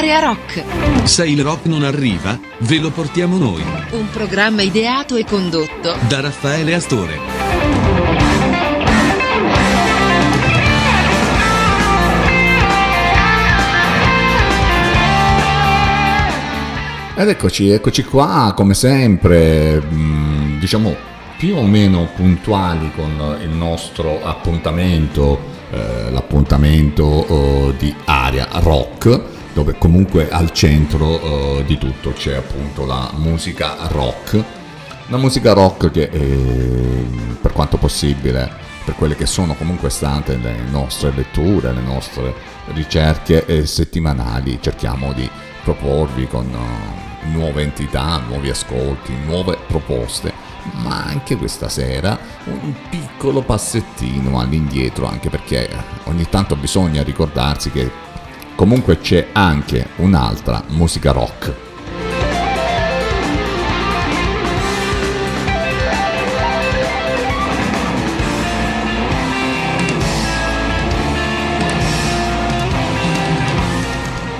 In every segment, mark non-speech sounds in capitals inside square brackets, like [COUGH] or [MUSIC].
Area Rock. Se il rock non arriva, ve lo portiamo noi. Un programma ideato e condotto da Raffaele Astore. Ed eccoci, eccoci qua, come sempre, mh, diciamo più o meno puntuali con il nostro appuntamento, eh, l'appuntamento oh, di Aria Rock, dove comunque al centro oh, di tutto c'è appunto la musica rock. La musica rock che eh, per quanto possibile, per quelle che sono comunque state le nostre letture, le nostre ricerche eh, settimanali, cerchiamo di proporvi con uh, nuove entità, nuovi ascolti, nuove proposte, ma anche questa sera un piccolo passettino all'indietro, anche perché ogni tanto bisogna ricordarsi che comunque c'è anche un'altra musica rock.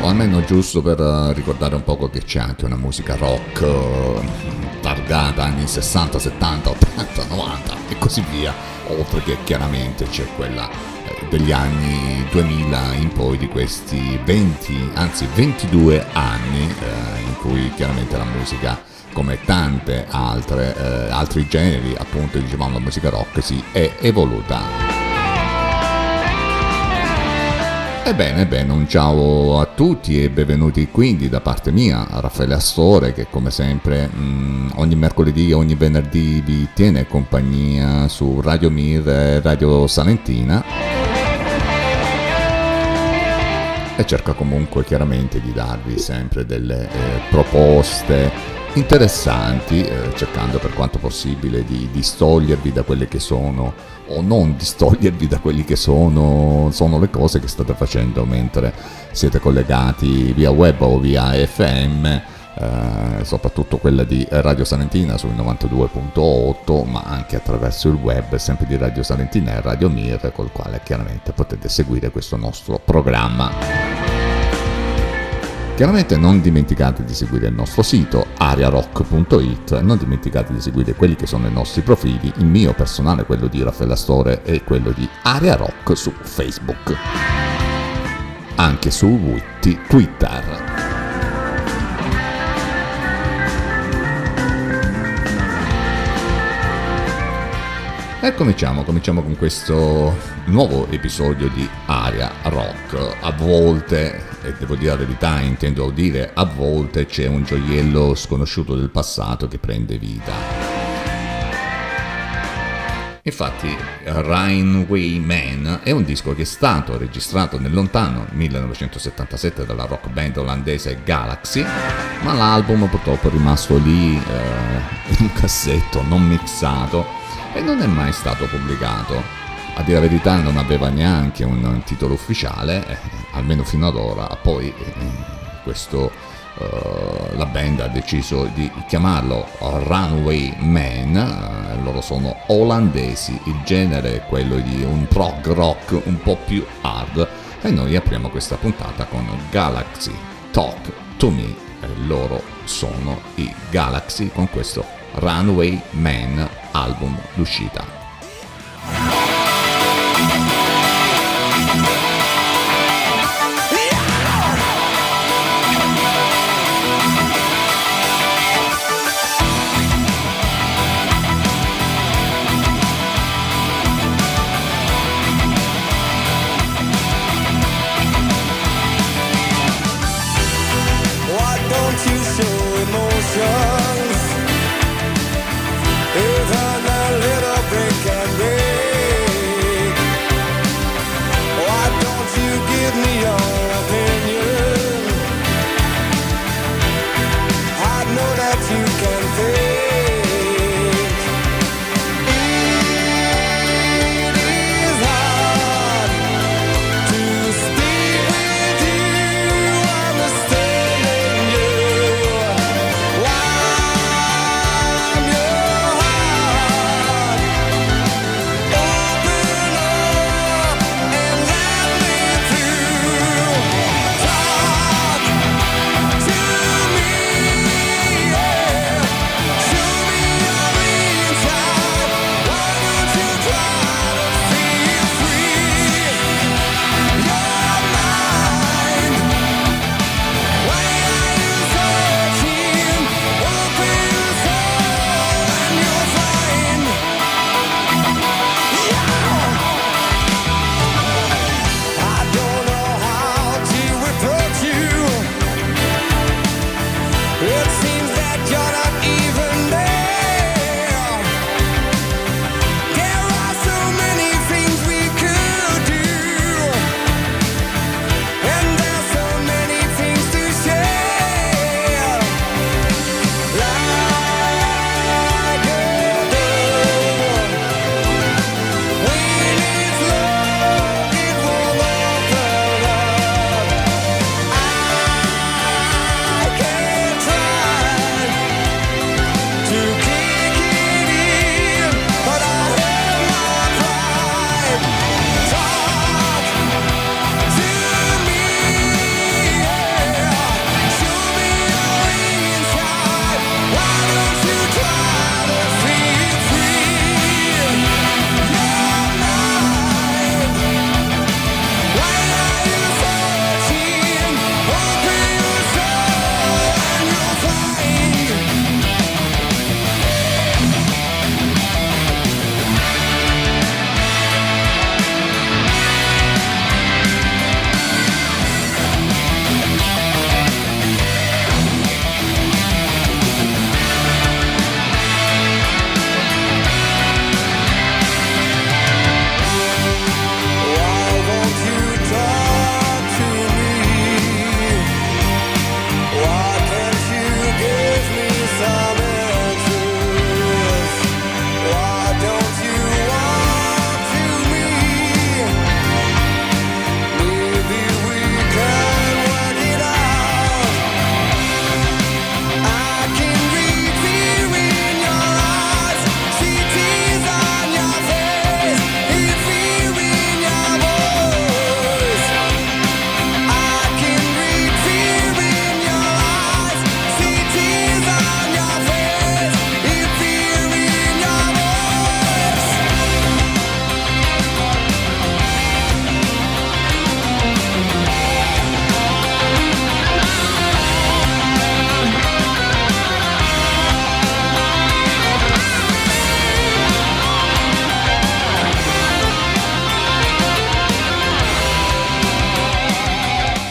o almeno giusto per uh, ricordare un poco che c'è anche una musica rock uh, targata anni 60, 70, 80, 90 e così via, oltre che chiaramente c'è quella eh, degli anni 2000 in poi di questi 20, anzi 22 anni eh, in cui chiaramente la musica come tante altre eh, altri generi appunto dicevamo la musica rock si è evoluta. Ebbene, bene, un ciao a tutti e benvenuti quindi da parte mia, Raffaele Astore che come sempre mh, mm, ogni mercoledì e ogni venerdì vi tiene compagnia su Radio Mir e Radio Salentina e cerca comunque chiaramente di darvi sempre delle eh, proposte interessanti, eh, cercando per quanto possibile di distogliervi da quelle che sono, o non distogliervi da quelli che sono, sono le cose che state facendo mentre siete collegati via web o via FM. Eh, soprattutto quella di Radio Salentina sul 92.8 ma anche attraverso il web sempre di Radio Salentina e Radio Mir col quale chiaramente potete seguire questo nostro programma. Chiaramente non dimenticate di seguire il nostro sito ariarock.it, non dimenticate di seguire quelli che sono i nostri profili, il mio personale, quello di Raffaella Store e quello di Aria Rock su Facebook. Anche su Twitter. E cominciamo, cominciamo con questo nuovo episodio di Aria Rock. A volte, e devo dire la verità, intendo dire a volte c'è un gioiello sconosciuto del passato che prende vita. Infatti, Rainway Man è un disco che è stato registrato nel lontano 1977 dalla rock band olandese Galaxy, ma l'album purtroppo è rimasto lì eh, in un cassetto non mixato e non è mai stato pubblicato. A dire la verità non aveva neanche un titolo ufficiale, eh, almeno fino ad ora, poi eh, questo, uh, la band ha deciso di chiamarlo Runway Man, uh, loro sono olandesi, il genere è quello di un prog rock un po' più hard. E noi apriamo questa puntata con Galaxy. Talk to Me, loro sono i Galaxy con questo Runway Man album d'uscita.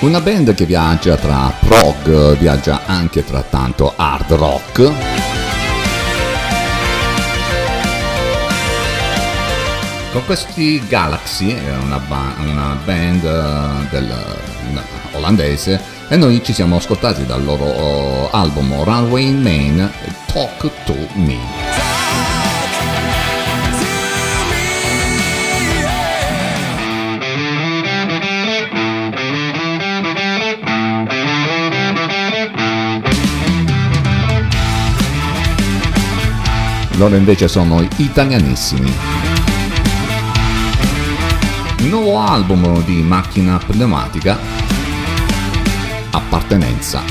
Una band che viaggia tra prog, viaggia anche tra tanto hard rock. Con questi Galaxy, una, ba- una band uh, del, una, olandese, e noi ci siamo ascoltati dal loro uh, album Runway in Main, Talk to Me. Loro invece sono italianissimi. Nuovo album di macchina pneumatica, Appartenenza.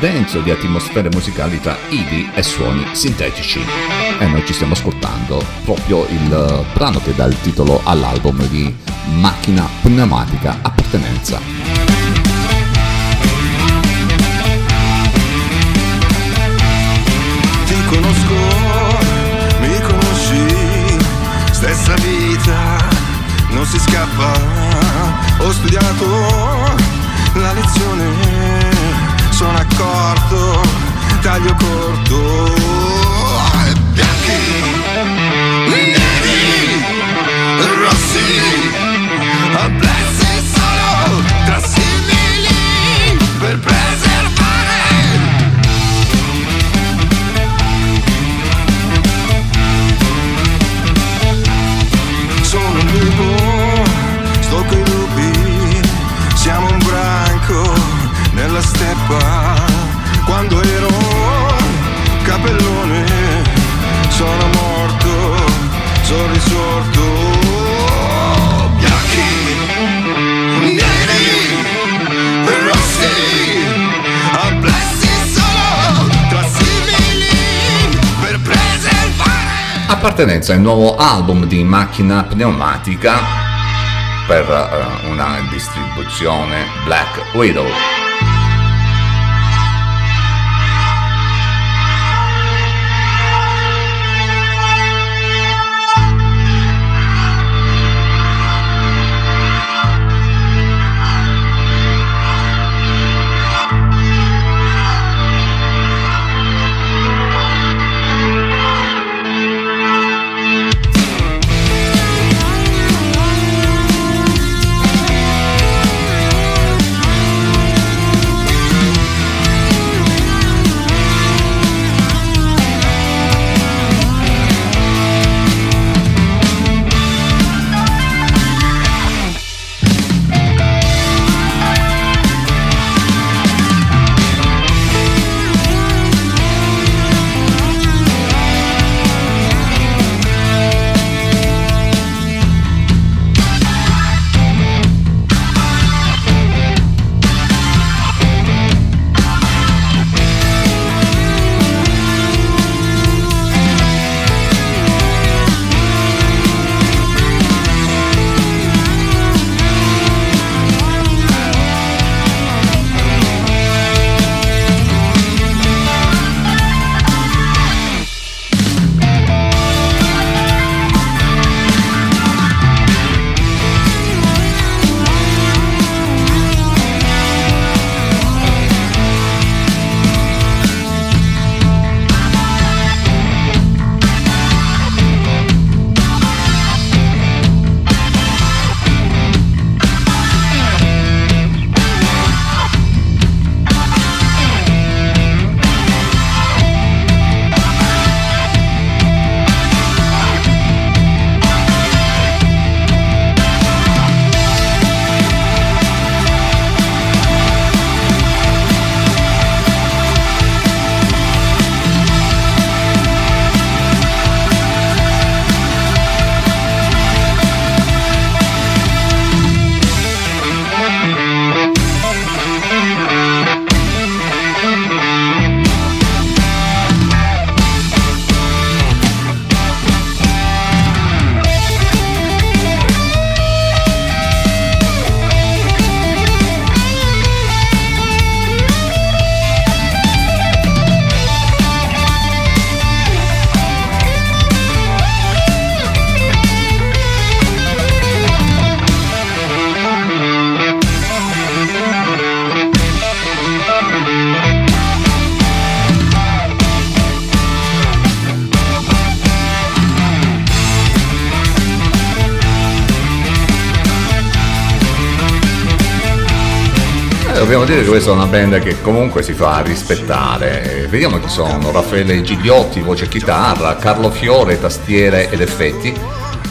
Denso di atmosfere musicali tra idi e suoni sintetici. E noi ci stiamo ascoltando proprio il brano che dà il titolo all'album di Macchina pneumatica Appartenenza. Ho studiato la lezione, sono accorto, taglio corto. Steppa. Quando ero capellone, sono morto, sono risorto. Bianchi, neri, rossi, abbessi solo tra simili per preservare. Appartenenza al nuovo album di macchina pneumatica per uh, una distribuzione Black Widow. Questa è una band che comunque si fa rispettare. Vediamo chi sono: Raffaele Gigliotti, voce e chitarra, Carlo Fiore, tastiere ed effetti,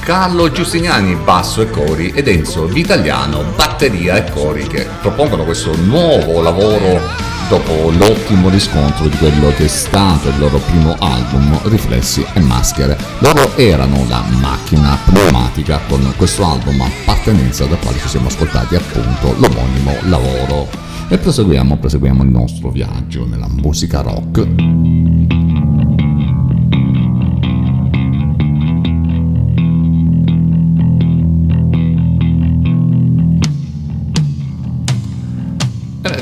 Carlo Giustiniani, basso e cori, ed Enzo Vitaliano, batteria e cori, che propongono questo nuovo lavoro dopo l'ottimo riscontro di quello che è stato il loro primo album, Riflessi e Maschere. Loro erano la macchina pneumatica con questo album appartenenza da quale ci siamo ascoltati appunto l'omonimo lavoro. E proseguiamo, proseguiamo il nostro viaggio nella musica rock.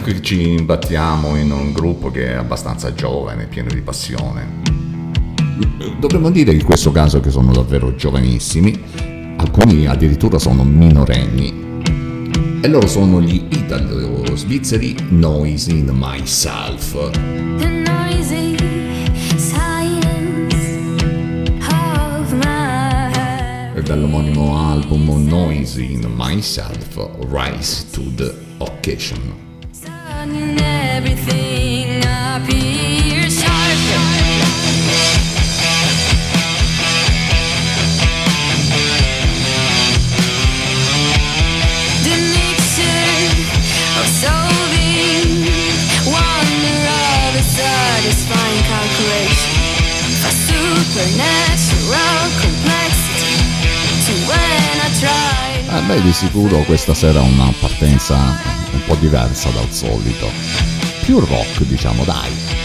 Qui ci imbattiamo in un gruppo che è abbastanza giovane, pieno di passione. Dovremmo dire in questo caso che sono davvero giovanissimi, alcuni addirittura sono minorenni. E loro sono gli italo-svizzeri Noise in Myself. Dall'omonimo album Noise in Myself, Rise to the Occasion. Eh beh, di sicuro questa sera è una partenza un po' diversa dal solito. Più rock, diciamo, dai.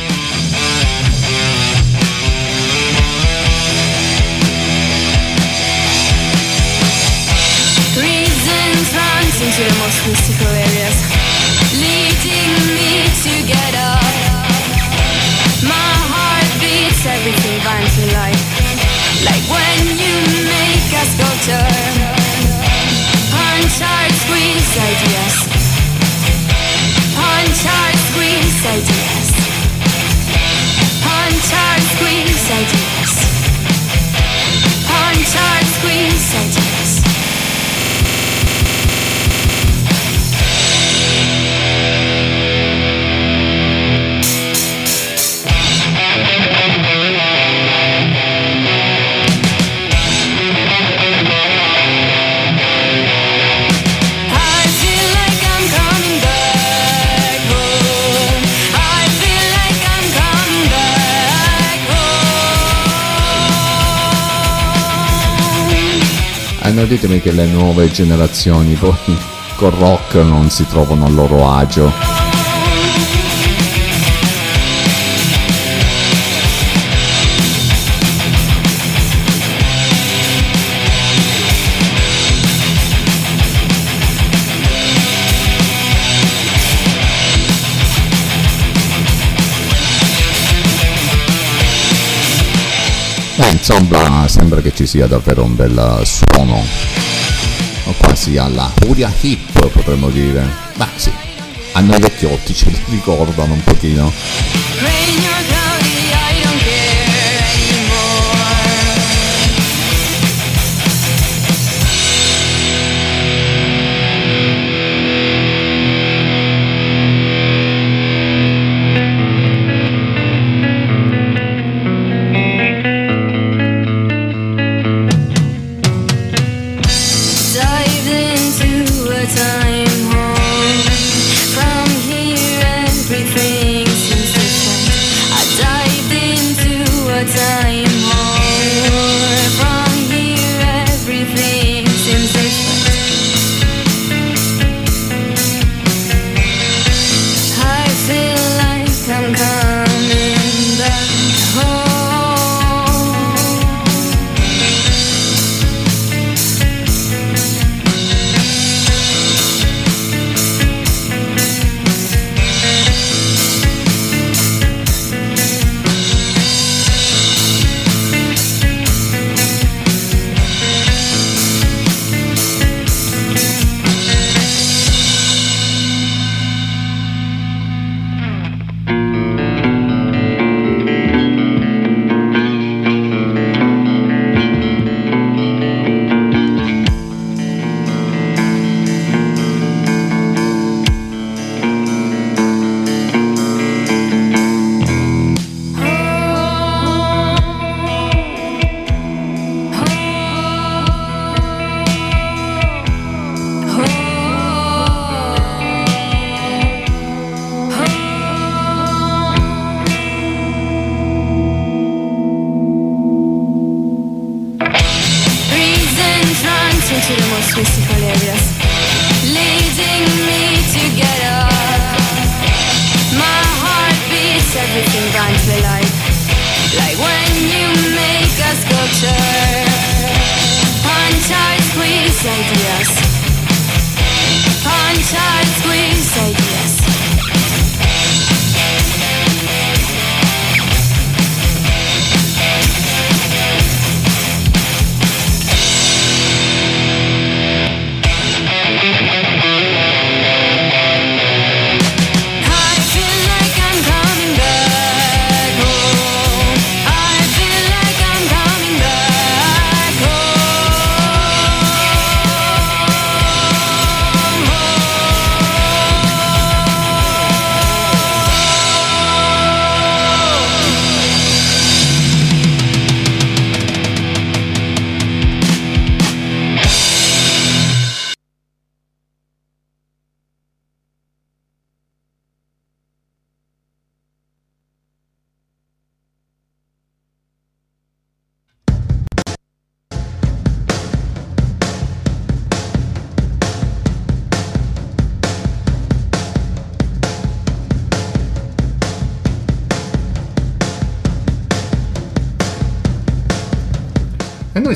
Into the most mystical areas, leading like, when you make a sculpture. Punch hard, squeeze ideas. Punch hard, squeeze ideas. Punch hard, squeeze ideas. Punch hard, squeeze ideas. Non ditemi che le nuove generazioni poi con rock non si trovano a loro agio. Insomma, sembra che ci sia davvero un bel suono, quasi alla Furia Hip potremmo dire. Beh sì, a noi vecchiotti ce li [LAUGHS] ricordano un pochino. Like when you make a sculpture. Punch hard, squeeze ideas. Punch hard, squeeze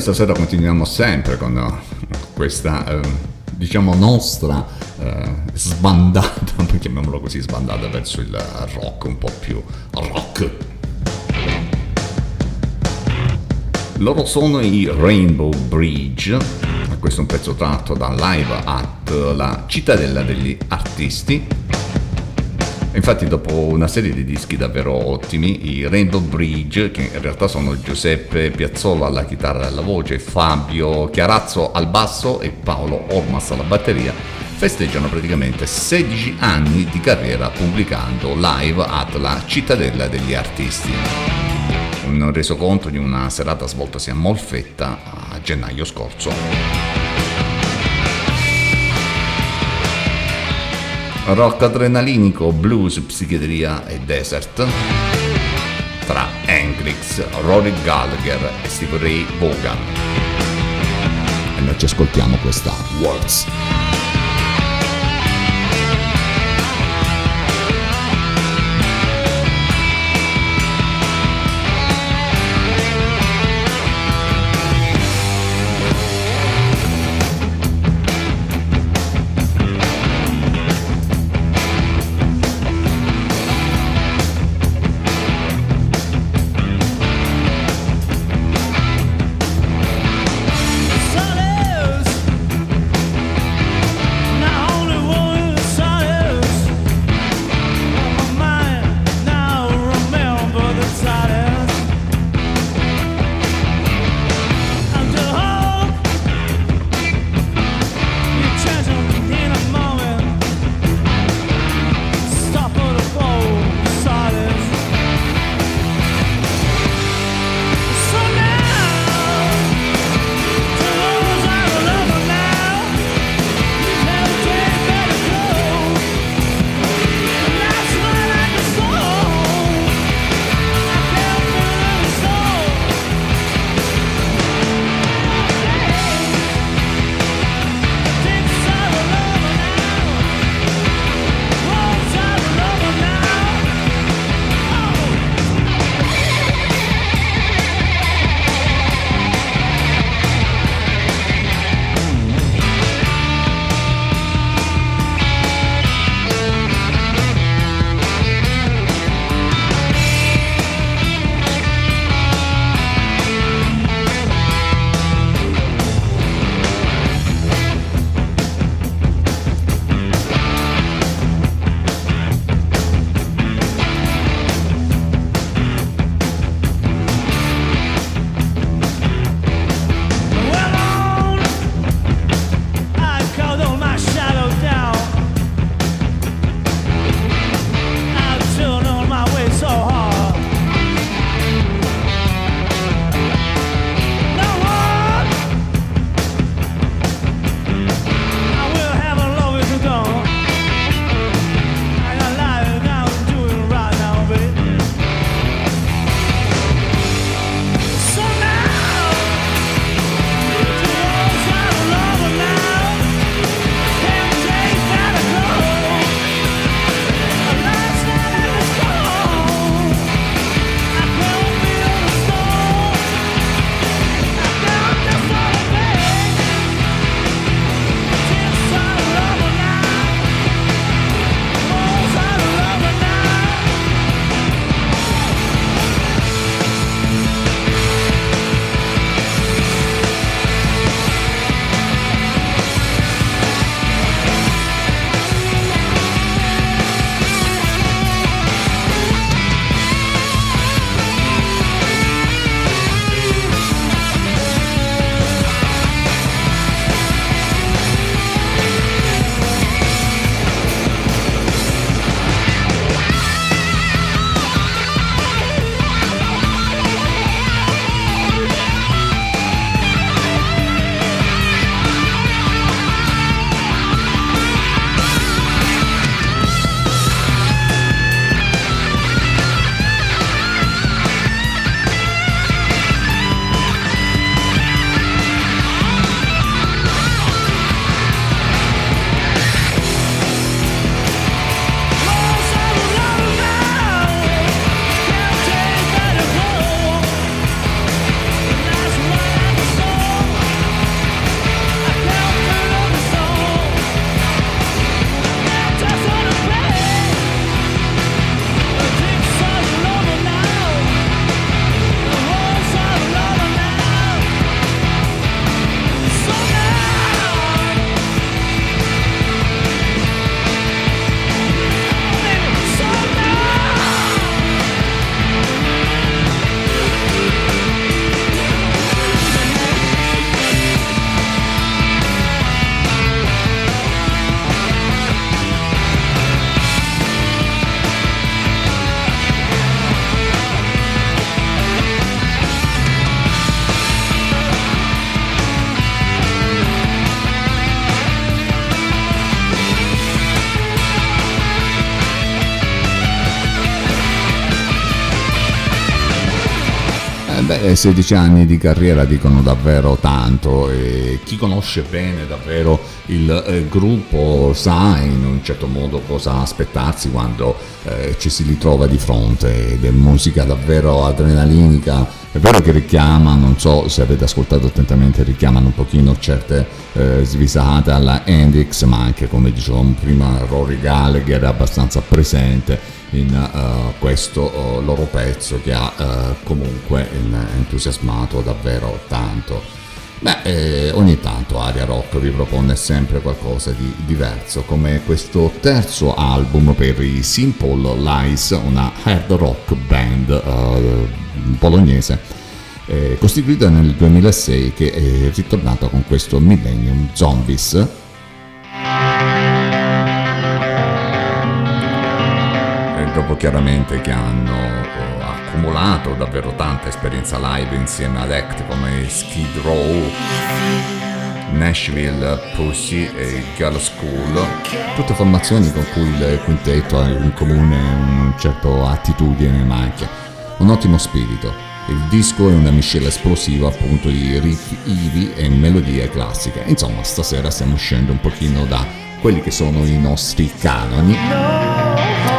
stasera continuiamo sempre con eh, questa, eh, diciamo, nostra eh, sbandata, [LAUGHS] chiamiamolo così, sbandata verso il rock, un po' più rock. Loro sono i Rainbow Bridge, questo è un pezzo tratto da Live at la Cittadella degli Artisti. Infatti dopo una serie di dischi davvero ottimi, i Rainbow Bridge, che in realtà sono Giuseppe Piazzolla alla chitarra e alla voce, Fabio Chiarazzo al basso e Paolo Ormas alla batteria, festeggiano praticamente 16 anni di carriera pubblicando live at la Cittadella degli Artisti. Un resoconto di una serata svoltasi a Molfetta a gennaio scorso. Rock adrenalinico, blues, psichedelia e desert, tra Hendrix, Rory Gallagher e Steve Ray Vaughan. E noi ci ascoltiamo questa Words. Beh, 16 anni di carriera dicono davvero tanto e chi conosce bene davvero il eh, gruppo sa in un certo modo cosa aspettarsi quando eh, ci si ritrova di fronte ed è musica davvero adrenalinica. È vero che richiama, non so se avete ascoltato attentamente, richiamano un pochino certe eh, svisate alla Hendrix, ma anche come dicevamo prima Rory Gallagher è abbastanza presente in uh, questo uh, loro pezzo che ha uh, comunque entusiasmato davvero tanto. Beh, eh, ogni tanto Aria Rock vi propone sempre qualcosa di diverso, come questo terzo album per i Simple Lies, una hard rock band bolognese, eh, costituita nel 2006 che è ritornata con questo Millennium Zombies dopo chiaramente che hanno oh, accumulato davvero tanta esperienza live insieme ad act come Skid Row, Nashville, Pussy e Girl School, tutte formazioni con cui il quintetto ha in comune una certa attitudine ma anche un ottimo spirito. Il disco è una miscela esplosiva appunto di riff ivi e melodie classiche. Insomma, stasera stiamo uscendo un pochino da quelli che sono i nostri canoni.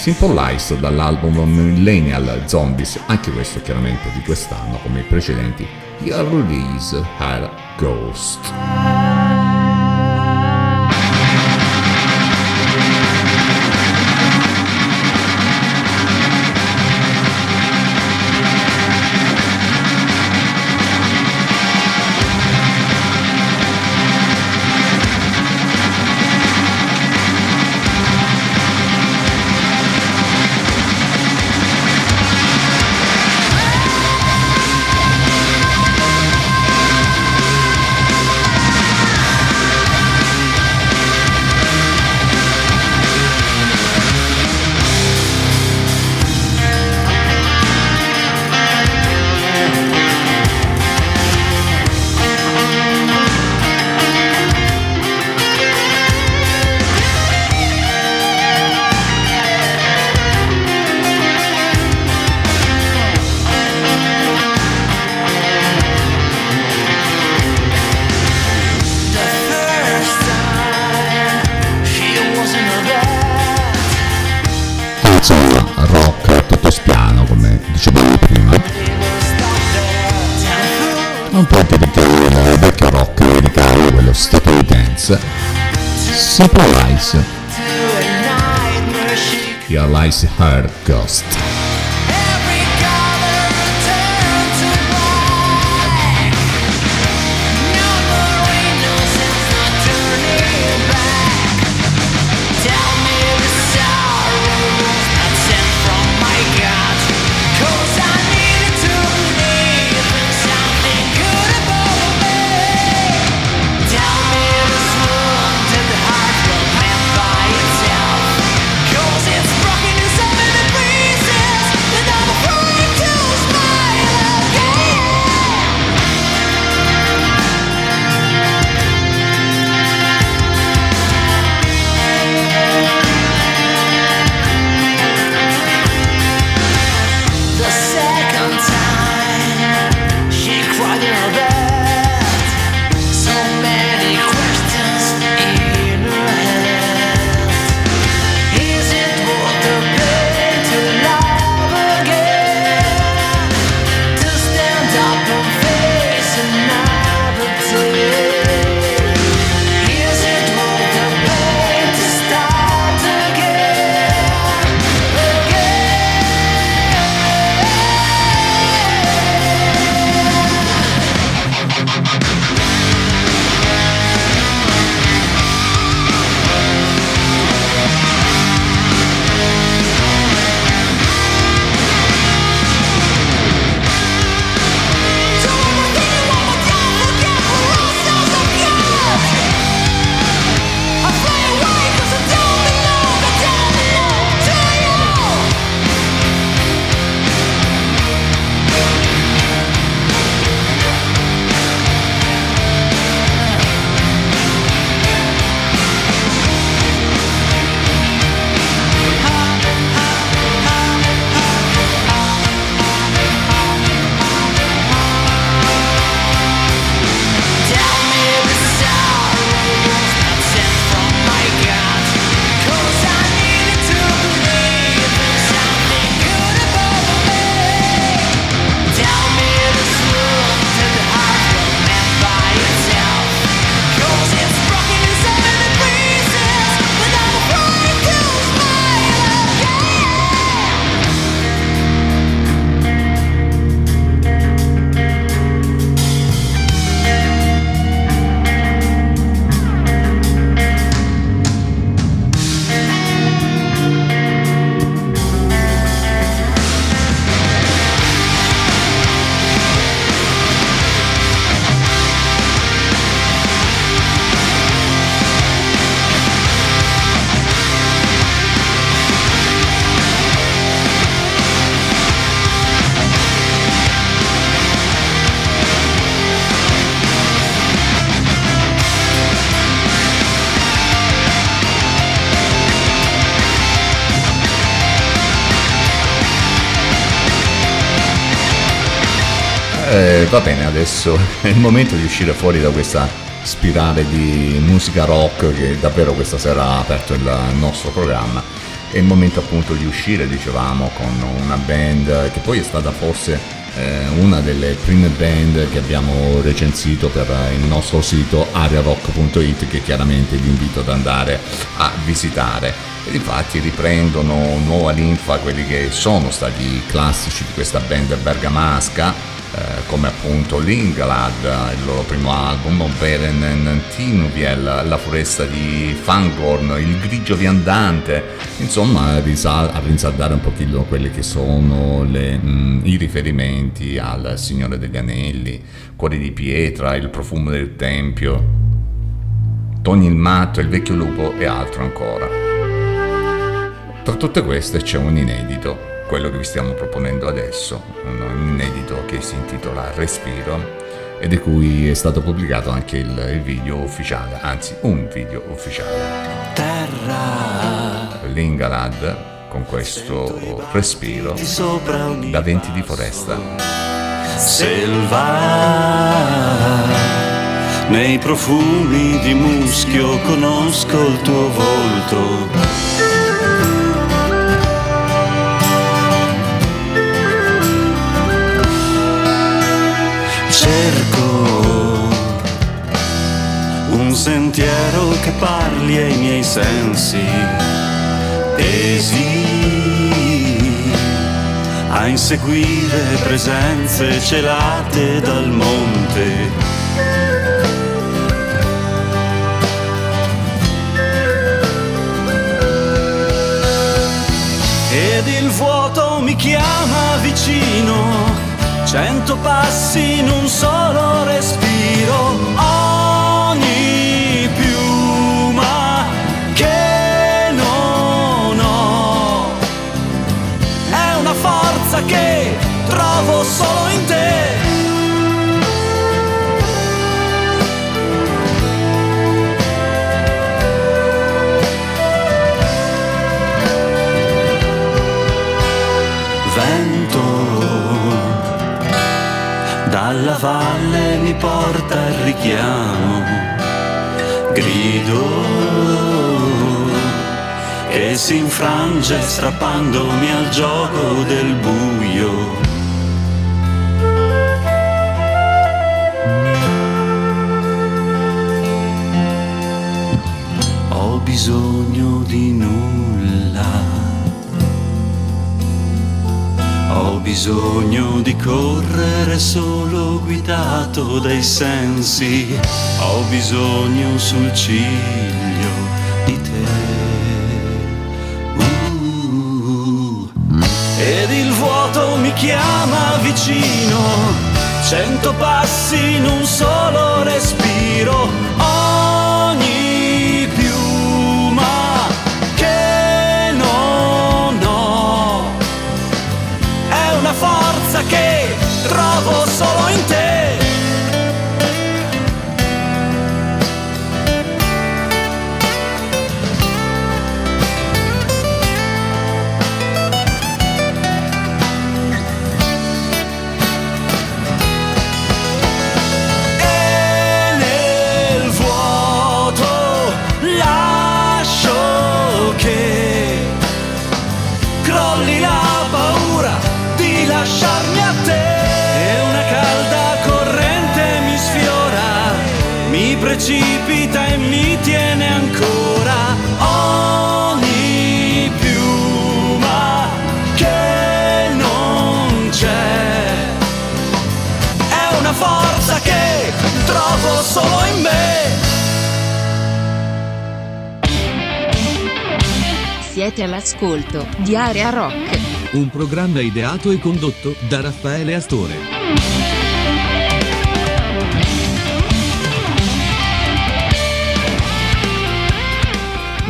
Simple Lies dall'album Millennial Zombies, anche questo chiaramente di quest'anno come i precedenti, Your Release Her Ghost. Lies adesso è il momento di uscire fuori da questa spirale di musica rock che davvero questa sera ha aperto il nostro programma. È il momento appunto di uscire, dicevamo, con una band che poi è stata forse eh, una delle prime band che abbiamo recensito per il nostro sito ariarock.it che chiaramente vi invito ad andare a visitare ed infatti riprendono nuova linfa quelli che sono stati i classici di questa band bergamasca come appunto Lingalad, il loro primo album, Beren Tinuviel, La foresta di Fangorn, Il grigio viandante, insomma a rinsaldare un pochino quelli che sono le, mh, i riferimenti al Signore degli Anelli, Cuori di pietra, Il profumo del Tempio, Tony il matto, Il vecchio lupo e altro ancora. Tra tutte queste c'è un inedito quello che vi stiamo proponendo adesso, un inedito che si intitola Respiro e di cui è stato pubblicato anche il, il video ufficiale, anzi un video ufficiale. Terra. L'Ingalad con questo respiro da venti di foresta. Selva. Nei profumi di muschio conosco il tuo volto. Che parli ai miei sensi tesi a inseguire presenze celate dal monte. Ed il vuoto mi chiama vicino Cento passi in un solo respiro, ogni che trovo solo in te. dalla valle mi porta il richiamo, grido si infrange strappandomi al gioco del buio. Ho bisogno di nulla. Ho bisogno di correre solo guidato dai sensi, ho bisogno sul ciglio chiama vicino, cento passi in un solo respiro. Ogni piuma che non ho è una forza che trovo solo in te. Precipita e mi tiene ancora. Ogni piuma che non c'è è una forza che trovo solo in me. Siete all'ascolto di Area Rock. Un programma ideato e condotto da Raffaele Astore.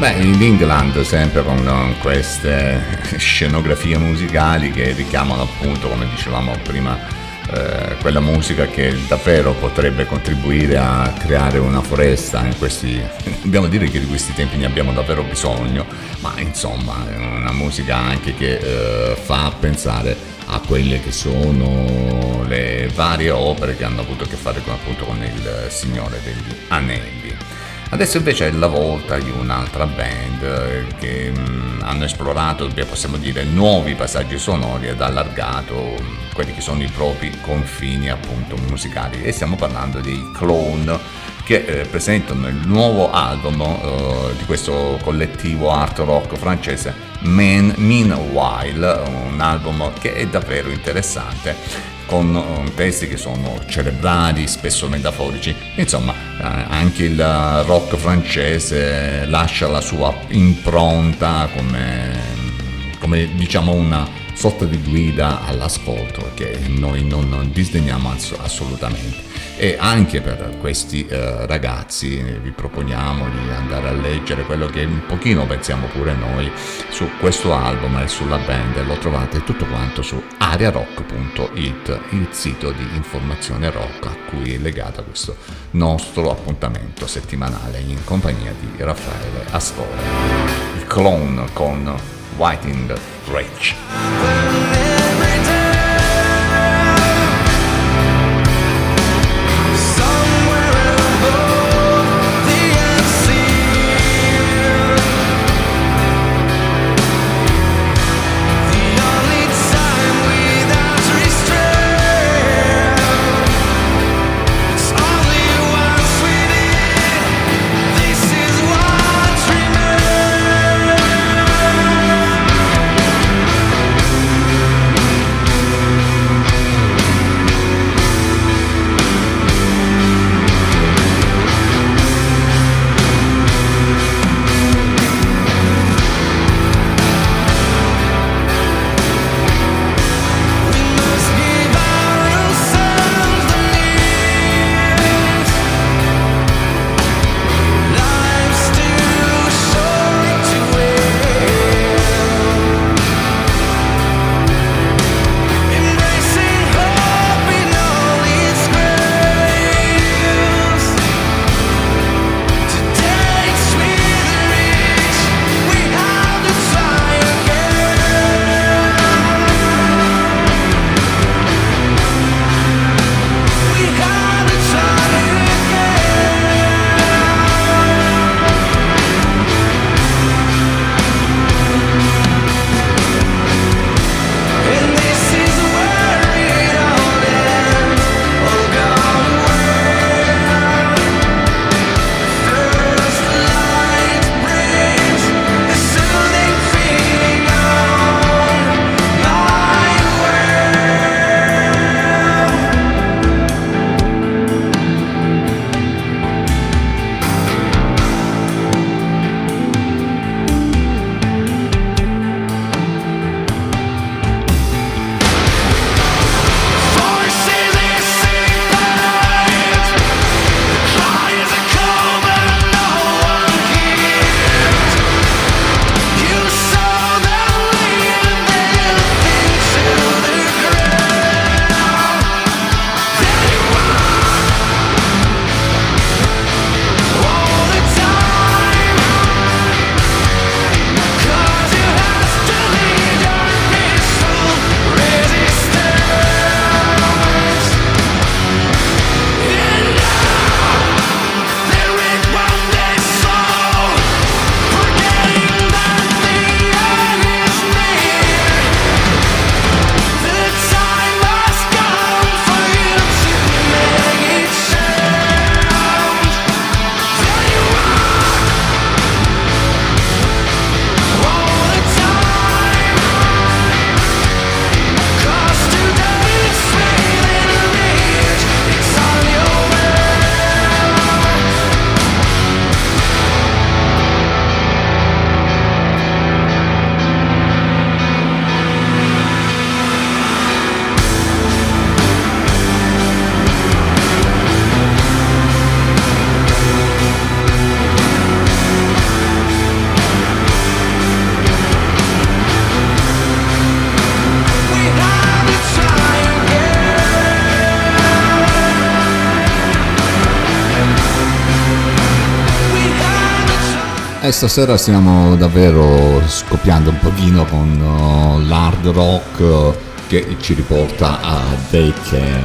Beh, in England sempre con queste scenografie musicali che richiamano appunto, come dicevamo prima, eh, quella musica che davvero potrebbe contribuire a creare una foresta in questi dobbiamo dire che di questi tempi ne abbiamo davvero bisogno ma insomma è una musica anche che eh, fa pensare a quelle che sono le varie opere che hanno avuto a che fare con, appunto, con il Signore degli Anelli. Adesso invece è la volta di un'altra band eh, che mh, hanno esplorato, possiamo dire, nuovi passaggi sonori ed allargato mh, quelli che sono i propri confini appunto musicali. E stiamo parlando dei Clone che eh, presentano il nuovo album eh, di questo collettivo art rock francese Man, Meanwhile, un album che è davvero interessante con testi che sono cerebrali, spesso metaforici. Insomma, eh, anche il rock francese lascia la sua impronta come, come diciamo una sorta di guida all'ascolto che noi non disdegniamo assolutamente e anche per questi eh, ragazzi vi proponiamo di andare a leggere quello che un pochino pensiamo pure noi su questo album e sulla band. Lo trovate tutto quanto su ariarock.it il sito di informazione rock a cui è legato questo nostro appuntamento settimanale in compagnia di Raffaele Astore il clone con Whiting Rich E stasera stiamo davvero scoppiando un pochino con uh, l'hard rock che ci riporta a vecchie,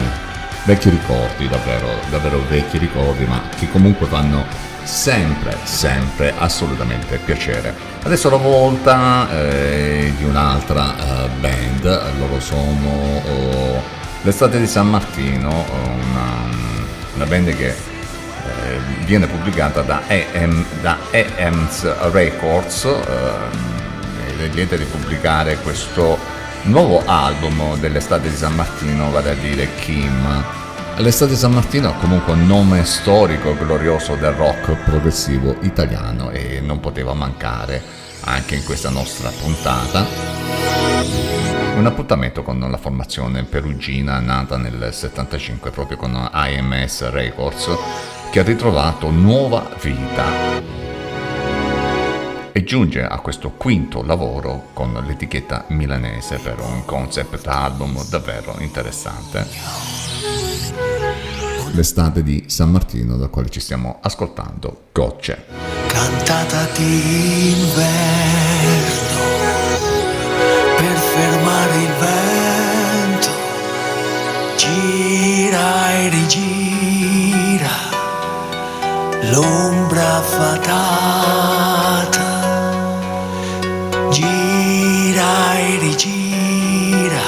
vecchi ricordi, davvero, davvero vecchi ricordi, ma che comunque fanno sempre, sempre assolutamente piacere. Adesso la volta eh, di un'altra eh, band, loro sono oh, l'estate di San Martino, una, una band che viene pubblicata da, AM, da EMS Records, eh, è lieta di pubblicare questo nuovo album dell'estate di San Martino, vale a dire Kim. L'estate di San Martino ha comunque un nome storico glorioso del rock progressivo italiano e non poteva mancare anche in questa nostra puntata. Un appuntamento con la formazione perugina nata nel 75 proprio con IMS Records che ha ritrovato nuova vita e giunge a questo quinto lavoro con l'etichetta milanese per un concept album davvero interessante. L'estate di San Martino dal quale ci stiamo ascoltando Gocce. cantata d'inverno per fermare il vento gira e rigira l'ombra fatata gira e rigira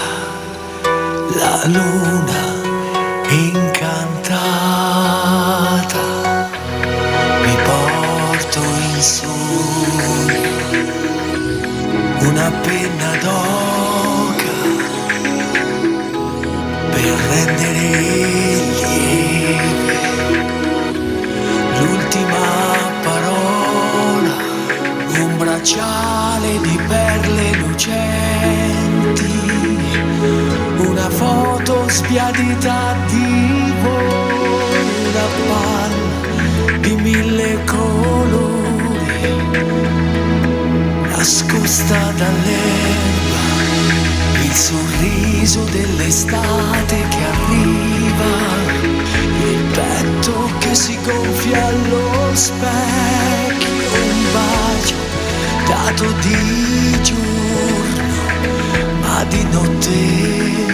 la luna sbiadita di voi una palla di mille colori nascosta dall'erba il sorriso dell'estate che arriva il petto che si gonfia allo specchio un bacio dato di giorno ma di notte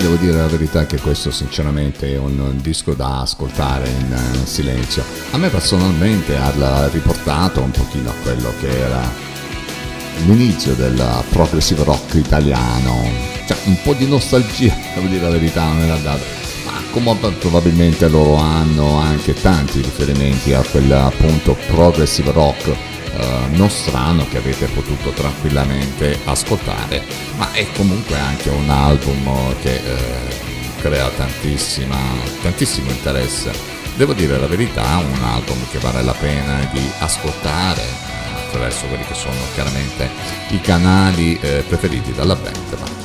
devo dire la verità che questo sinceramente è un disco da ascoltare in silenzio. A me personalmente ha riportato un pochino a quello che era l'inizio del progressive rock italiano. Cioè, un po' di nostalgia, [LAUGHS] devo dire la verità, non era dato. Ma come probabilmente loro hanno anche tanti riferimenti a quel appunto progressive rock nostrano che avete potuto tranquillamente ascoltare, ma è comunque anche un album che eh, crea tantissimo interesse. Devo dire la verità, un album che vale la pena di ascoltare eh, attraverso quelli che sono chiaramente i canali eh, preferiti dalla band,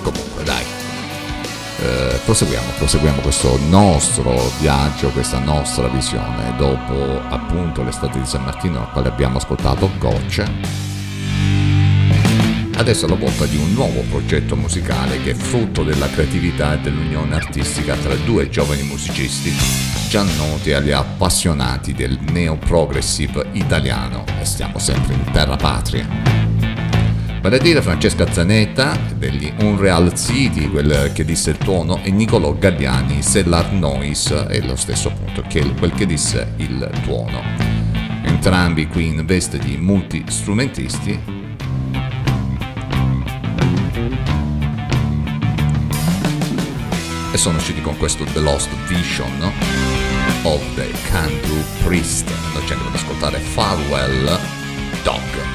proseguiamo, proseguiamo questo nostro viaggio, questa nostra visione dopo appunto l'estate di San Martino al quale abbiamo ascoltato Gocce. Adesso è la volta di un nuovo progetto musicale che è frutto della creatività e dell'unione artistica tra due giovani musicisti già noti agli appassionati del neo-progressive italiano e stiamo sempre in terra patria vale a dire Francesca Zanetta degli Unreal City, quel che disse il tuono, e Nicolò Galliani, Sellar Noise, è lo stesso appunto che quel che disse il tuono. Entrambi qui in veste di multistrumentisti. E sono usciti con questo The Lost Vision of the Kandu Priest. Noi ci andiamo ad ascoltare Farewell Dog.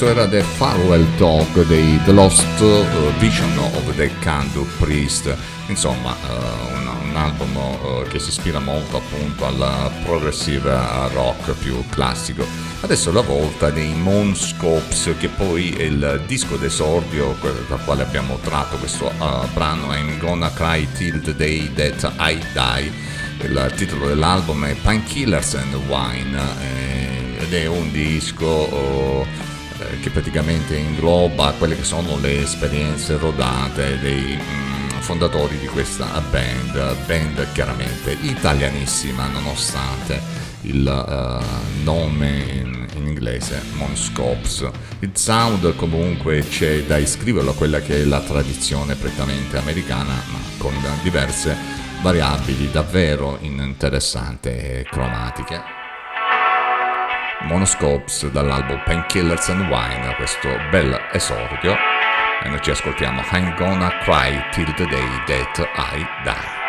Questo era The Farewell Dog dei The Lost uh, Vision of the Kandu Priest, insomma uh, un, un, album uh, che si ispira molto appunto al progressive rock più classico. Adesso la volta dei Monscopes che poi è il disco d'esordio dal quale abbiamo tratto questo brano I'm Gonna Cry Till the Day That I Die. Il titolo dell'album è Painkillers and Wine eh, ed è un disco oh, eh, che praticamente ingloba quelle che sono le esperienze rodate dei mm, fondatori di questa band, band chiaramente italianissima nonostante il uh, nome in, in, inglese Monscopes. Il sound comunque c'è da iscriverlo a quella che è la tradizione prettamente americana, ma con diverse variabili davvero interessanti e cromatiche. Monoscopes dall'album Painkillers and Wine, questo bel esordio. E noi ci ascoltiamo I'm Gonna Cry Till the Day That I Die.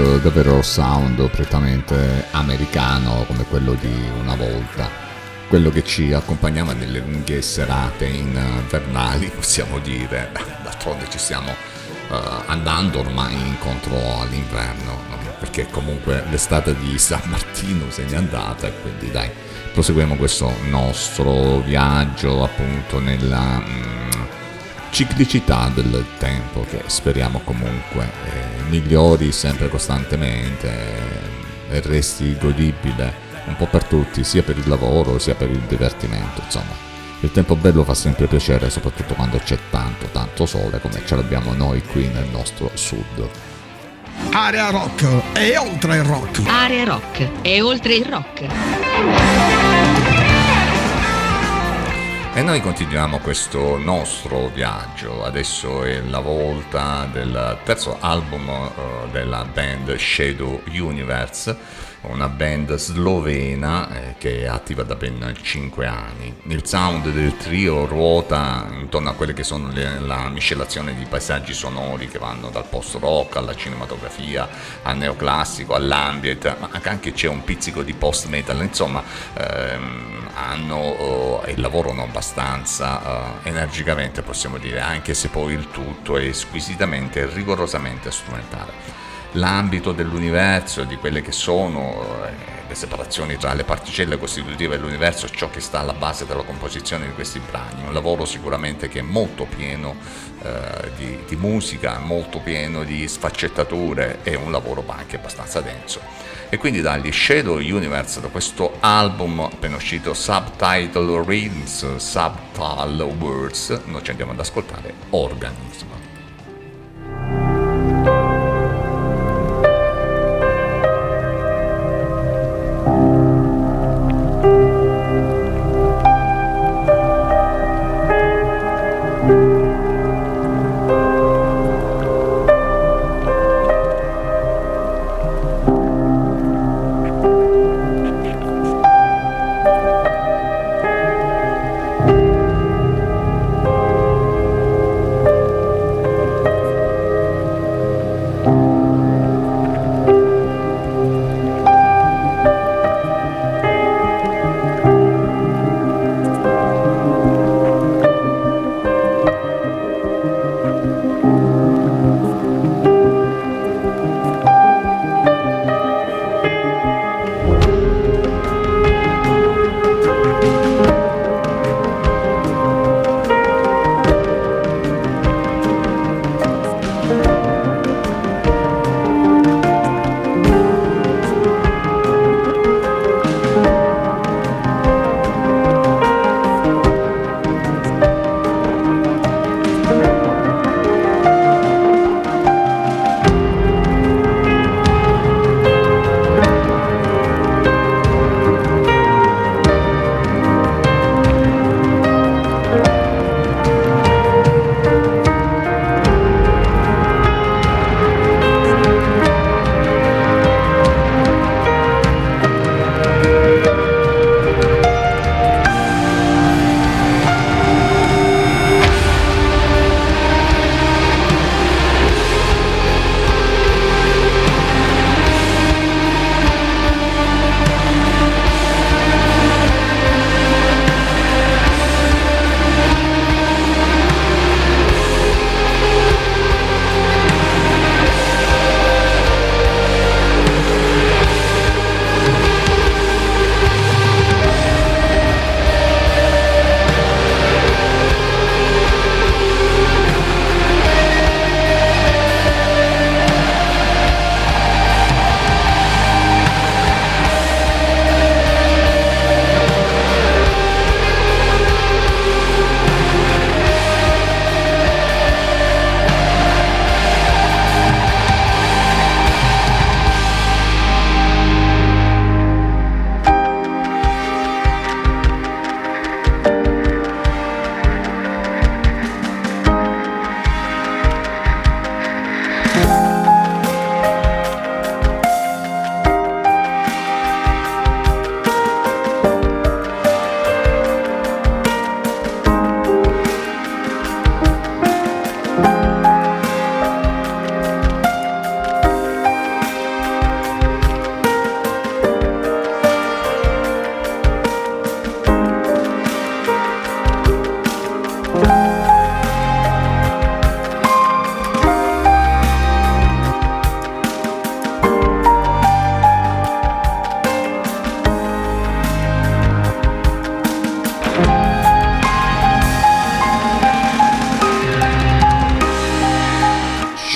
davvero sound prettamente americano come quello di una volta, quello che ci accompagnava nelle lunghe serate invernali, possiamo dire, d'altronde ci stiamo uh, andando ormai incontro all'inverno, perché comunque l'estate di San Martino se n'è andata quindi dai, proseguiamo questo nostro viaggio appunto nella mm, ciclicità del tempo che speriamo comunque eh, migliori sempre costantemente eh, e resti godibile un po' per tutti, sia per il lavoro sia per il divertimento, insomma. Il tempo bello fa sempre piacere, soprattutto quando c'è tanto, tanto sole come ce l'abbiamo noi qui nel nostro sud. Area rock e oltre il rock. Area rock e oltre il rock. E noi continuiamo questo nostro viaggio, adesso è la volta del terzo album eh, della band Shadow Universe, una band slovena eh, che è attiva da ben 5 anni. Il sound del trio ruota intorno a quelle che sono le, la miscelazione di paesaggi sonori che vanno dal post rock alla cinematografia, al neoclassico, all'ambient, ma anche c'è un pizzico di post metal, insomma ehm, hanno eh, e lavorano abbastanza eh, energicamente possiamo dire, anche se poi il tutto è squisitamente e rigorosamente strumentale l'ambito dell'universo, di quelle che sono eh, le separazioni tra le particelle costitutive dell'universo, ciò che sta alla base della composizione di questi brani. Un lavoro sicuramente che è molto pieno eh, di, di, musica, molto pieno di sfaccettature e un lavoro anche abbastanza denso. E quindi dagli Shadow Universe, da questo album appena uscito Subtitle Rhythms, Subtitle Words, noi ci andiamo ad ascoltare Organism.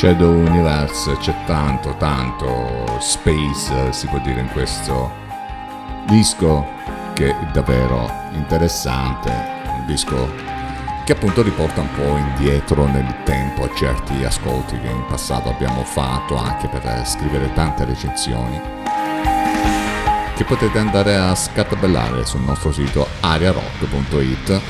Shadow Universe, c'è tanto, tanto space, si può dire, in questo disco che è davvero interessante, un disco che appunto riporta un po' indietro nel tempo a certi ascolti che in passato abbiamo fatto anche per scrivere tante recensioni che potete andare a scatabellare sul nostro sito ariarock.it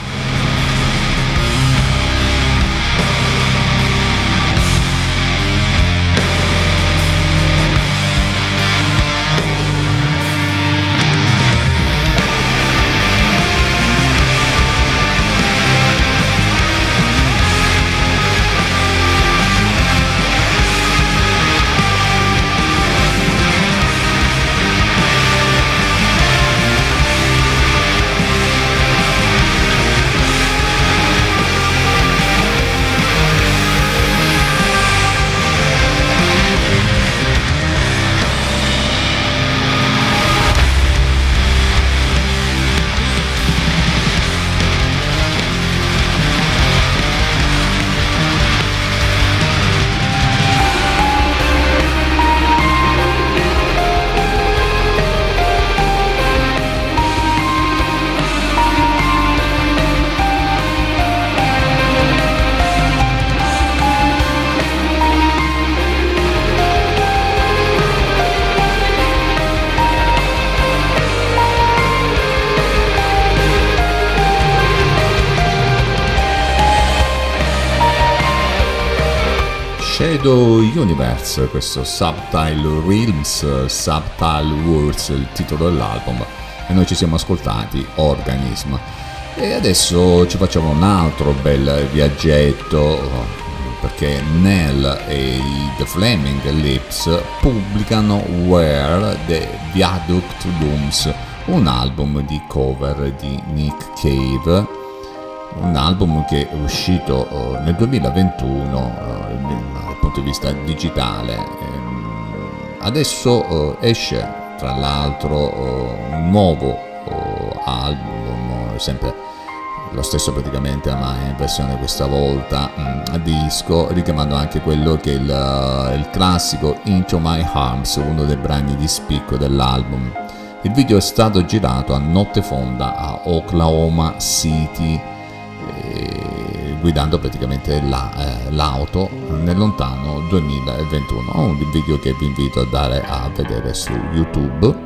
Universe, questo Subtile Realms, Subtile Worlds, il titolo dell'album, e noi ci siamo ascoltati Organism. E adesso ci facciamo un altro bel viaggetto, perché Nell e i The Flaming Lips pubblicano Where the Viaduct Looms, un album di cover di Nick Cave un album che è uscito uh, nel 2021 uh, dal punto di vista digitale. Ehm, adesso uh, esce tra l'altro un nuovo album, sempre lo stesso praticamente ma in versione questa volta mm, a disco, richiamando anche quello che è il, il classico Into My Arms, uno dei brani di spicco dell'album. Il video è stato girato a notte fonda a Oklahoma City eh, guidando praticamente la, eh, l'auto nel lontano 2021. Un video che vi invito a dare a vedere su YouTube.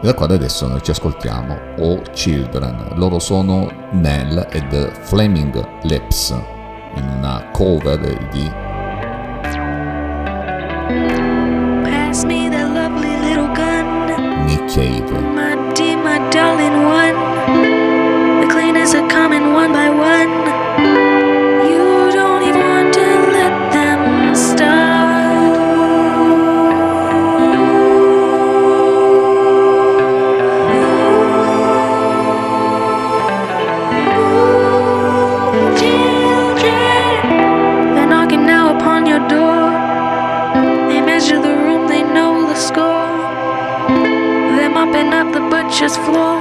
Da quale adesso noi ci ascoltiamo Oh Children. Loro sono Nell e The Flaming Lips in una cover di Pass me that lovely little gun, Nick Cave. my dear, my darling one. The cleaners are coming one by one. The butcher's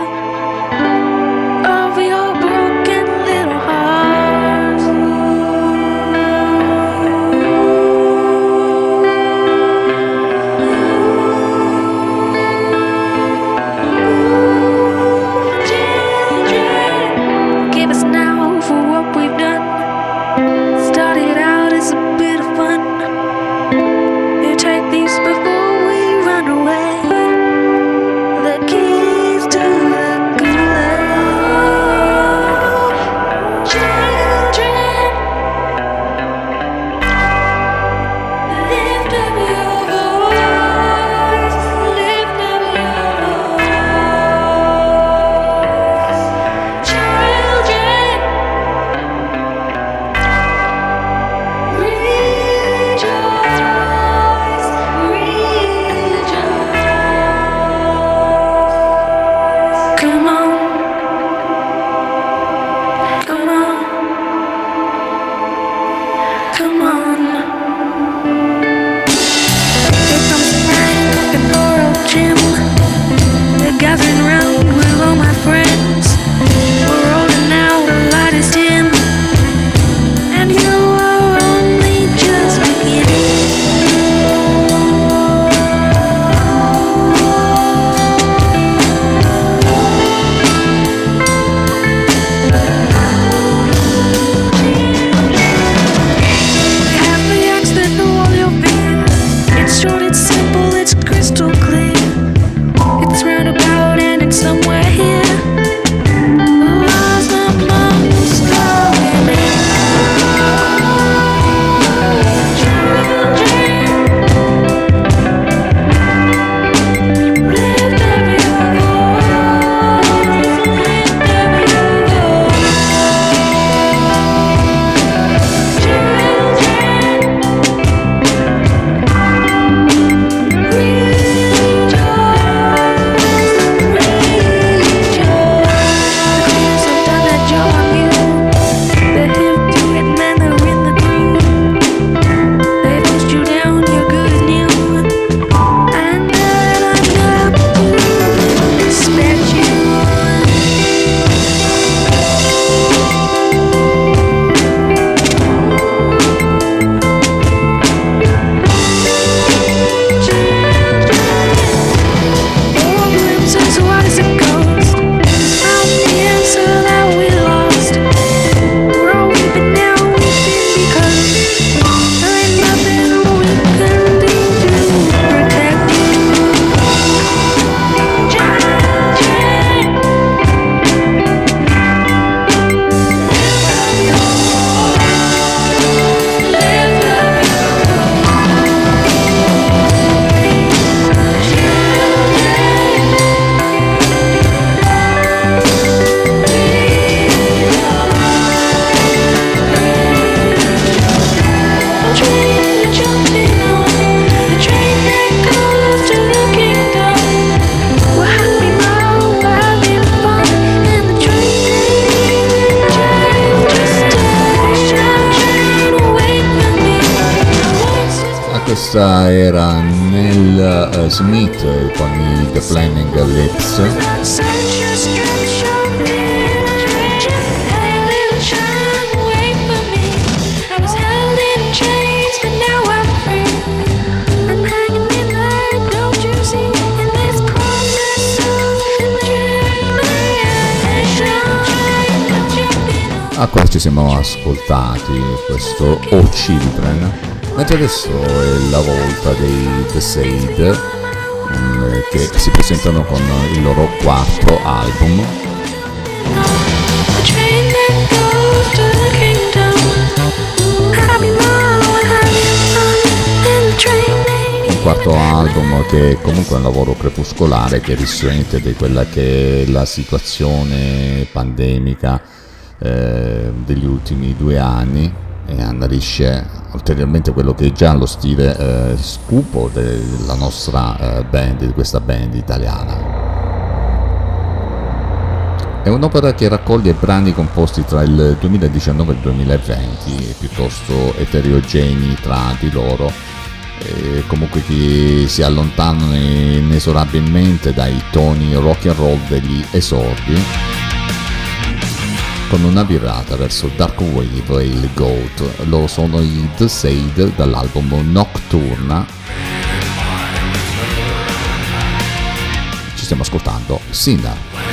siamo ascoltati questo O Children, mentre adesso è la volta dei The Sade mm, che si presentano con il loro quarto album. Un quarto album che è comunque un lavoro crepuscolare che risente di quella che è la situazione pandemica eh, degli ultimi due anni e annarisce ulteriormente quello che è già lo stile eh, scupo della nostra eh, band, di questa band italiana. È un'opera che raccoglie brani composti tra il 2019 e il 2020, piuttosto eterogenei tra di loro, comunque che si allontanano inesorabilmente dai toni rock and roll degli esordi, con una virata verso Dark Wave e il Goat. Loro sono i The Sade dall'album Nocturna. Ci stiamo ascoltando Sinner.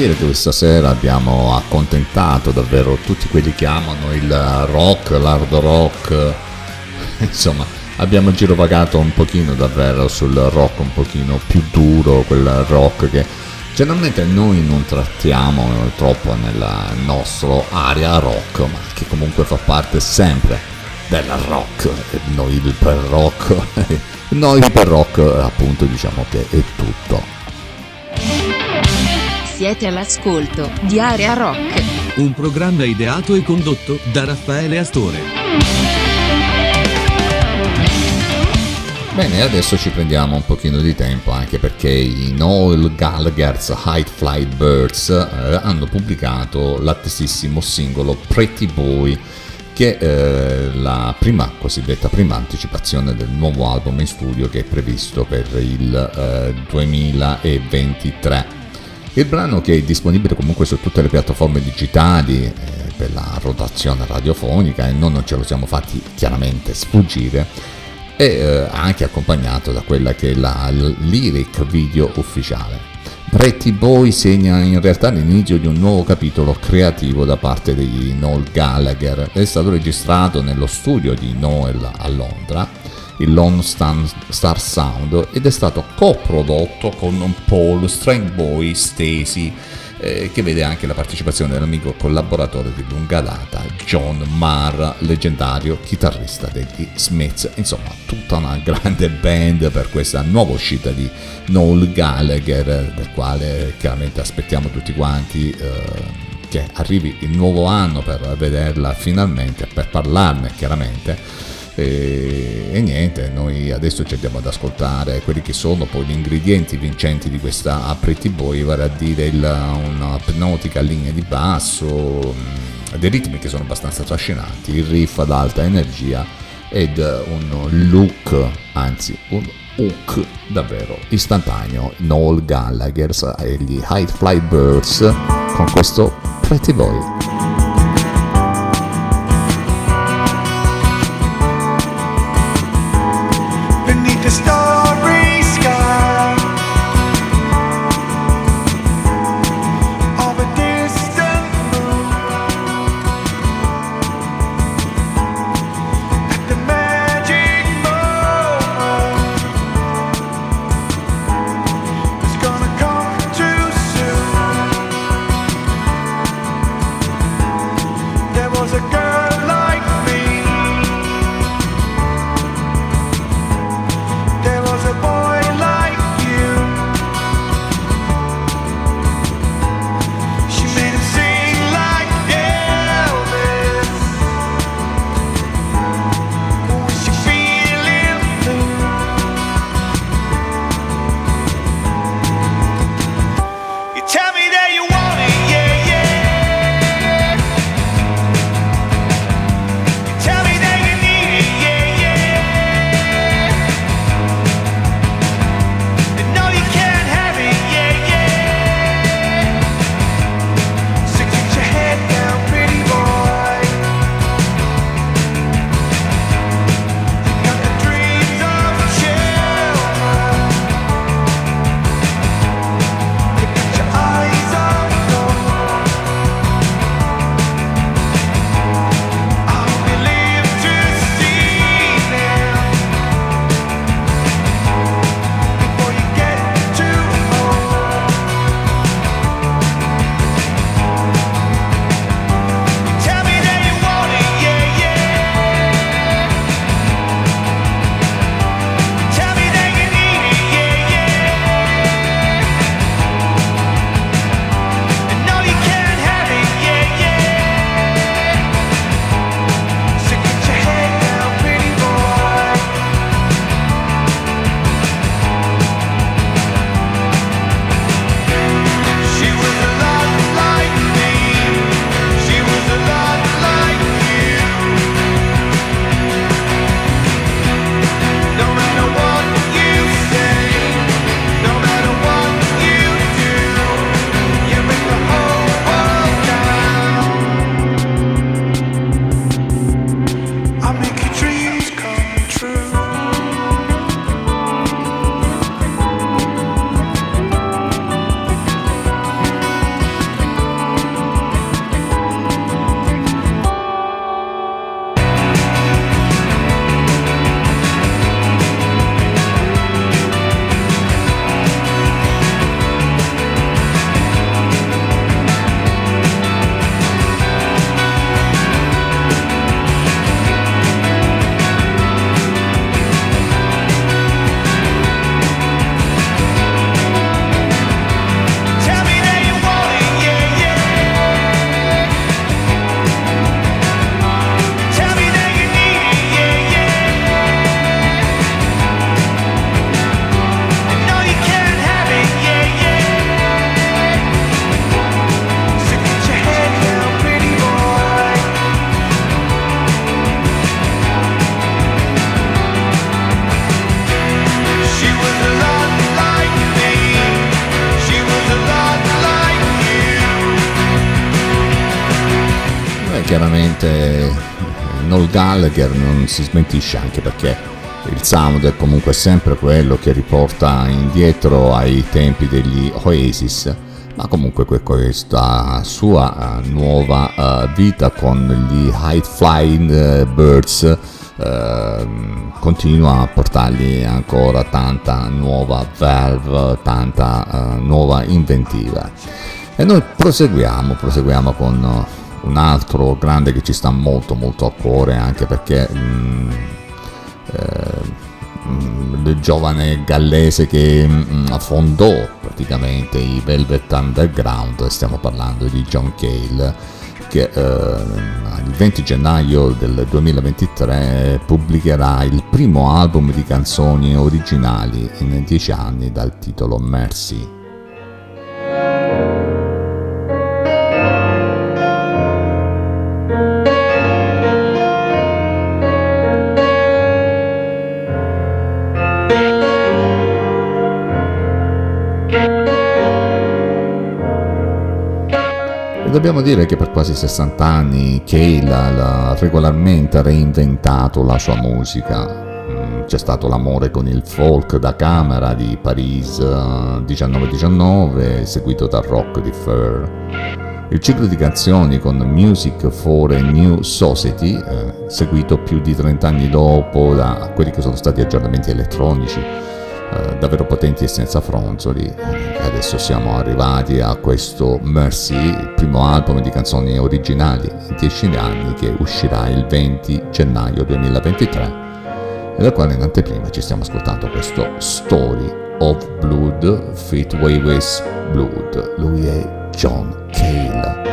Dire che questa sera abbiamo accontentato davvero tutti quelli che amano il rock, l'hard rock, [LAUGHS] insomma abbiamo girovagato un pochino davvero sul rock un pochino più duro, quel rock che generalmente noi non trattiamo troppo nella nostra area rock, ma che comunque fa parte sempre del rock, noi per rock, [LAUGHS] noi per rock appunto diciamo che è tutto. Siete all'ascolto di Area Rock. Un programma ideato e condotto da Raffaele Astore. Bene, adesso ci prendiamo un pochino di tempo anche perché i Noel Gallagher's High Flight Birds eh, hanno pubblicato l'attesissimo singolo Pretty Boy che è la prima, cosiddetta prima anticipazione del nuovo album in studio che è previsto per il eh, 2023. Il brano che è disponibile comunque su tutte le piattaforme digitali eh, per la rotazione radiofonica e noi non ce lo siamo fatti chiaramente sfuggire è eh, anche accompagnato da quella che è la lyric video ufficiale. Pretty Boy segna in realtà l'inizio di un nuovo capitolo creativo da parte di Noel Gallagher. È stato registrato nello studio di Noel a Londra il Lone Star Sound ed è stato coprodotto con Paul Strangboy Stacy eh, che vede anche la partecipazione dell'amico collaboratore di lunga data John Marr, leggendario chitarrista degli Smiths. Insomma, tutta una grande band per questa nuova uscita di Noel Gallagher, del quale chiaramente aspettiamo tutti quanti. Eh, che arrivi il nuovo anno per vederla finalmente, per parlarne chiaramente. E, e, niente, noi adesso ci andiamo ad ascoltare quelli che sono poi gli ingredienti vincenti di questa Pretty Boy, vale a dire il, una pneumatica linea di basso, mm, dei ritmi che sono abbastanza trascinanti, il riff ad alta energia ed un look, anzi un hook davvero istantaneo. Noel Gallagher e gli High Fly Birds con questo Pretty Boy. Si smentisce anche perché il sound è comunque sempre quello che riporta indietro ai tempi degli Oasis, ma comunque que- questa sua eh, nuova eh, vita con gli High Flying eh, Birds ehm, continua a portargli ancora tanta nuova valve, tanta nuova inventiva. E noi proseguiamo, proseguiamo con un altro grande che ci sta molto molto a cuore anche perché mm, eh, mm, il giovane gallese che mm, fondò praticamente i Velvet Underground, stiamo parlando di John Cale che eh, il 20 gennaio del 2023 pubblicherà il primo album di canzoni originali in dieci anni dal titolo Mercy. Dobbiamo dire che per quasi 60 anni Cale ha regolarmente reinventato la sua musica. Mm, C'è stato l'amore con il folk da camera di Paris eh, 1919, seguito dal rock di Fur. Il ciclo di canzoni con Music for a New Society, eh, seguito più di 30 anni dopo da quelli che sono stati aggiornamenti elettronici, eh, davvero potenti e senza fronzoli. Adesso siamo arrivati a questo Mercy, il primo album di canzoni originali in 10 anni che uscirà il 20 gennaio 2023 e dal quale in anteprima ci stiamo ascoltando questo Story of Blood Fit Wayway's Blood. Lui è John Cale.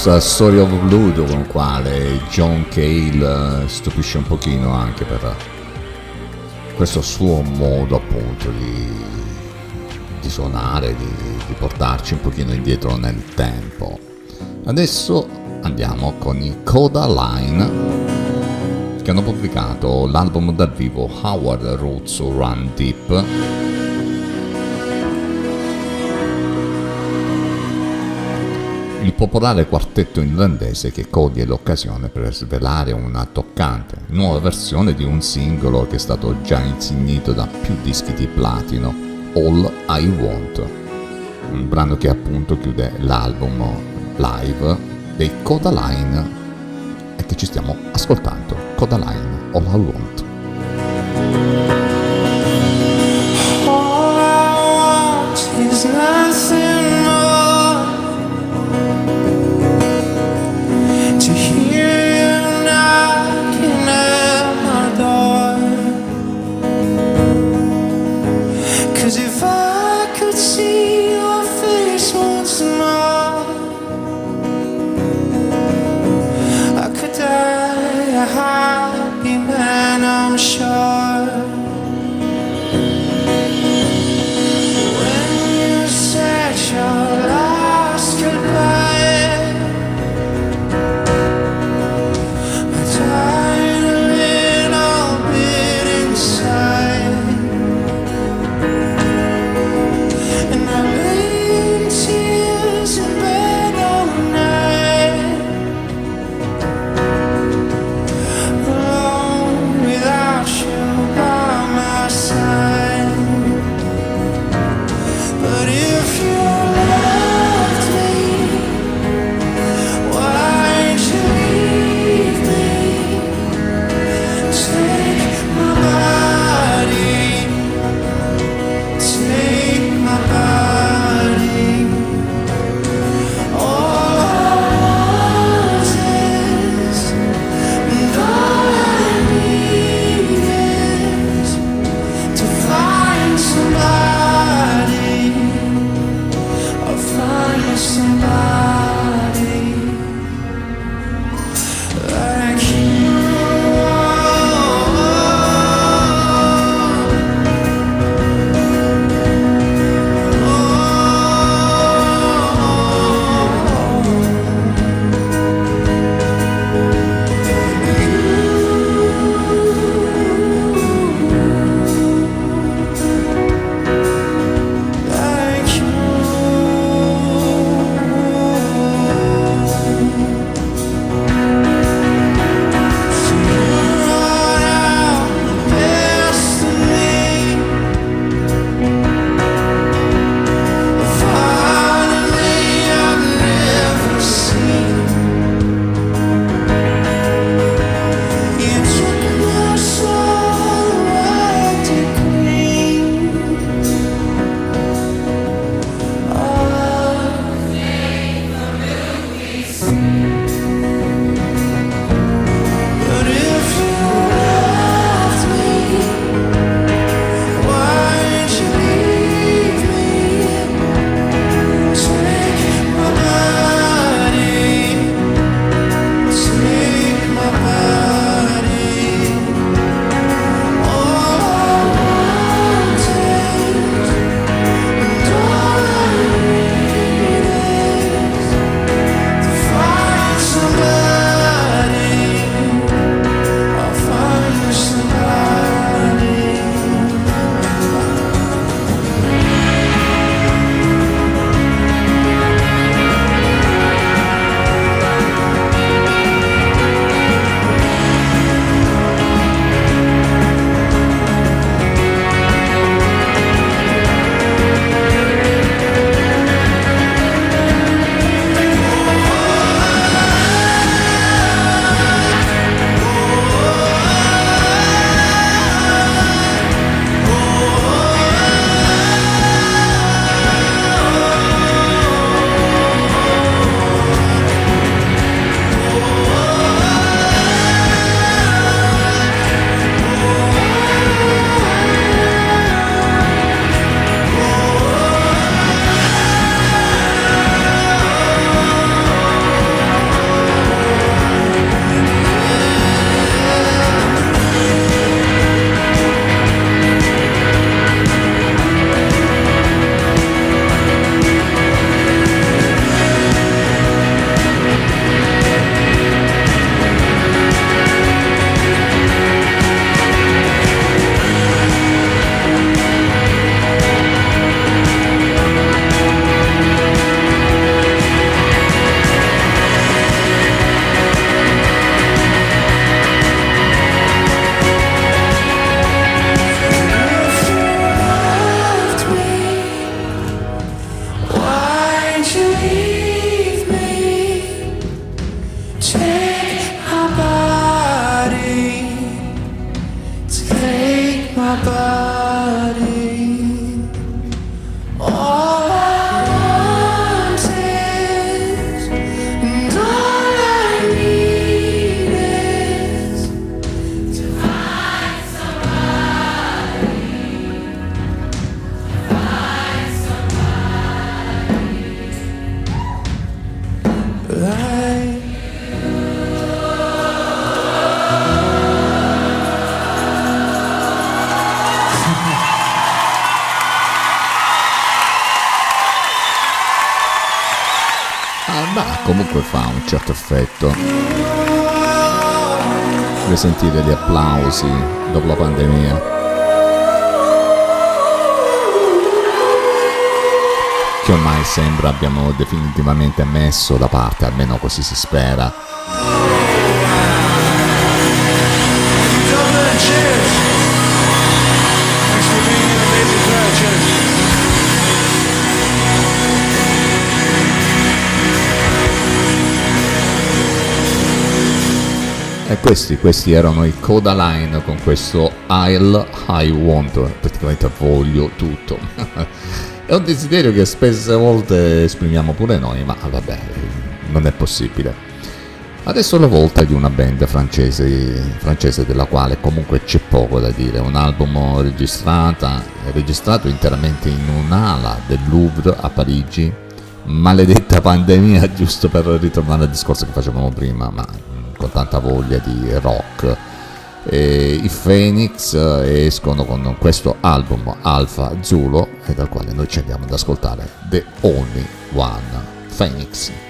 Questa Story of Blood con quale John Cale eh, stupisce un pochino anche per questo suo modo appunto di, di suonare, di, di portarci un pochino indietro nel tempo. Adesso andiamo con i Coda Line che hanno pubblicato l'album dal vivo Howard Roots Run Deep il popolare quartetto irlandese che coglie l'occasione per svelare una toccante nuova versione di un singolo che è stato già insignito da più dischi di platino, All I Want, un brano che appunto chiude l'album live dei Codaline e che ci stiamo ascoltando, Codaline, All I Want. Certo effetto. Deve sentire gli applausi dopo la pandemia. Che ormai sembra abbiamo definitivamente messo da parte, almeno così si spera. Questi, questi erano i Coda Line con questo I'll I want, praticamente voglio tutto. [LAUGHS] è un desiderio che spesse volte esprimiamo pure noi, ma vabbè, non è possibile. Adesso la volta di una band francese, francese della quale comunque c'è poco da dire, un album registrato interamente in un'ala del Louvre a Parigi, maledetta pandemia, [LAUGHS] giusto per ritornare al discorso che facevamo prima, ma con tanta voglia di rock. E I Phoenix eh, escono con questo album Alpha Zulu e dal quale noi ci andiamo ad ascoltare The Only One Phoenix.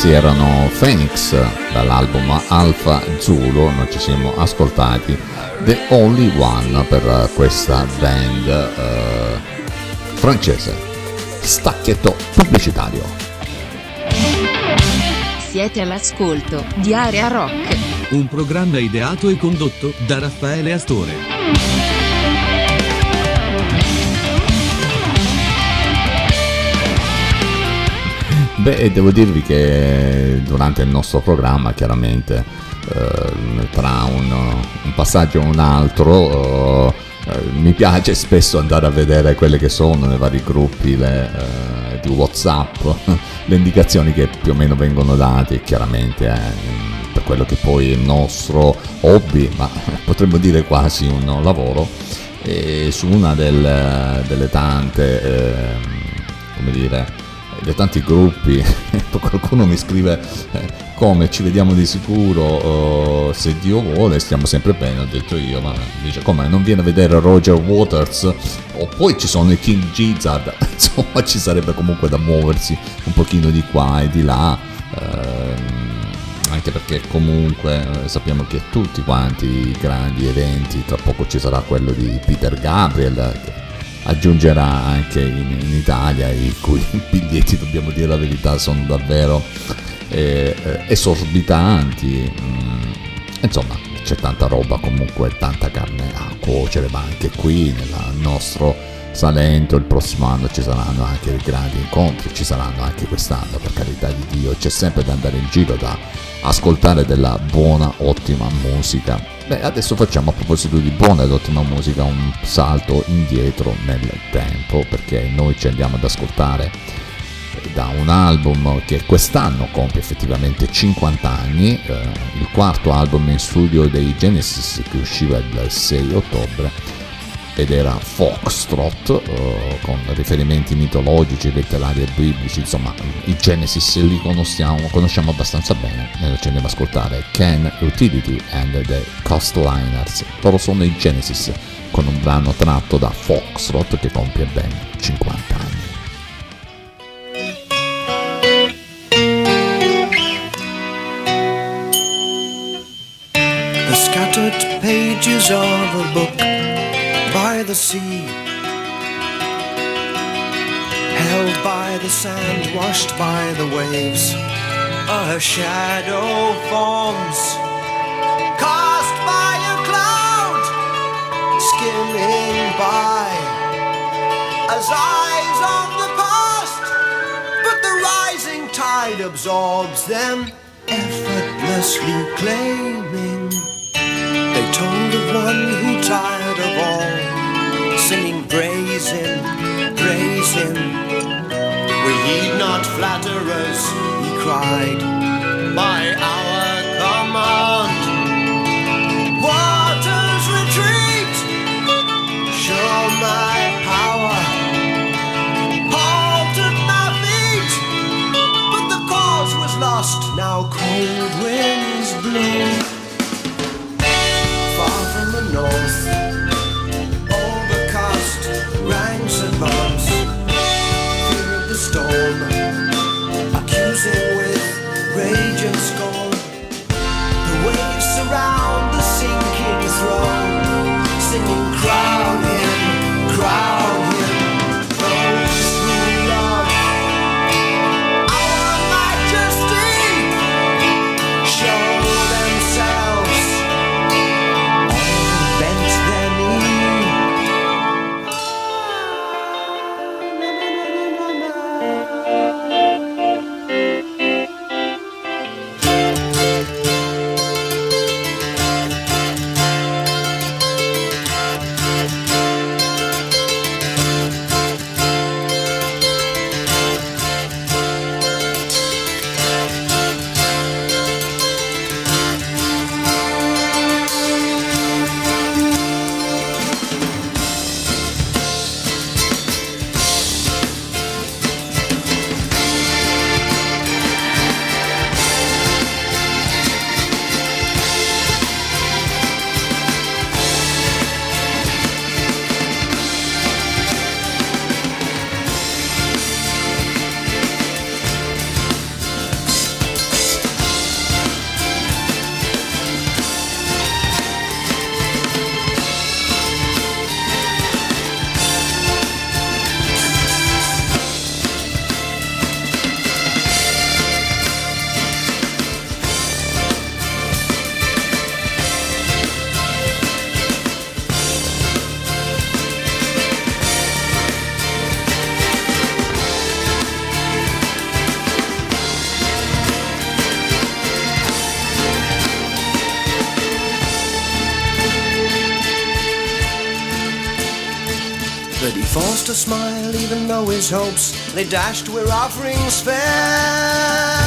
Questi erano Phoenix dall'album Alpha Zulu, noi ci siamo ascoltati The Only One per questa band eh, francese. Stacchetto pubblicitario. Siete all'ascolto di Area Rock. Un programma ideato e condotto da Raffaele Astore. Beh, devo dirvi che durante il nostro programma, chiaramente, eh, tra un, un passaggio e un altro, eh, mi piace spesso andare a vedere quelle che sono nei vari gruppi le, eh, di WhatsApp, [LAUGHS] le indicazioni che più o meno vengono date, chiaramente eh, per quello che poi è il nostro hobby, ma [LAUGHS] potremmo dire quasi un lavoro, e su una del- delle tante, ehm, come dire, dei tanti gruppi, [LAUGHS] qualcuno mi scrive eh, come ci vediamo di sicuro, eh, se Dio vuole stiamo sempre bene, ho detto io, ma dice come non viene a vedere Roger Waters o poi ci sono i King Gizzard, [LAUGHS] insomma ci sarebbe comunque da muoversi un pochino di qua e di là. ehm, anche perché comunque eh, sappiamo che tutti quanti i grandi eventi, tra poco ci sarà quello di Peter Gabriel che aggiungerà anche in, in Italia, i cui [LAUGHS] biglietti, dobbiamo dire la verità, sono davvero eh, eh, esorbitanti. Mm, insomma, c'è tanta roba comunque, tanta carne a cuocere, ma anche qui nel nostro Salento il prossimo anno ci saranno anche grandi incontri, ci saranno anche quest'anno, per carità di Dio, c'è sempre da andare in giro da ascoltare della buona, ottima musica. Beh, adesso facciamo a proposito di buona ed ottima musica un salto indietro nel tempo, perché noi ci andiamo ad ascoltare da un album che quest'anno compie effettivamente 50 anni, eh, il quarto album in studio dei Genesis che usciva il 6 ottobre ed era Foxtrot eh, con riferimenti mitologici, letterari e biblici, insomma i Genesis li conosciamo, conosciamo abbastanza bene e ci andiamo ad ascoltare Ken Utility and the Coastliners, loro sono i Genesis con un brano tratto da Foxtrot che compie ben 50 anni. The scattered pages of a book by the sea, held by the sand, washed by the waves. A shadow forms, cast by a cloud, skimming by, as eyes on the past. But the rising tide absorbs them, effortlessly claiming. They told of one who tired of all, singing praise him, praise him. We heed not flatterers, he cried, by our command. Waters retreat, show my power. Halted my feet, but the cause was lost. Now cold winds blow far from the north. Ranks. Fear of the storm, accusing with rage and scorn. The waves surround hopes they dashed where offerings fell.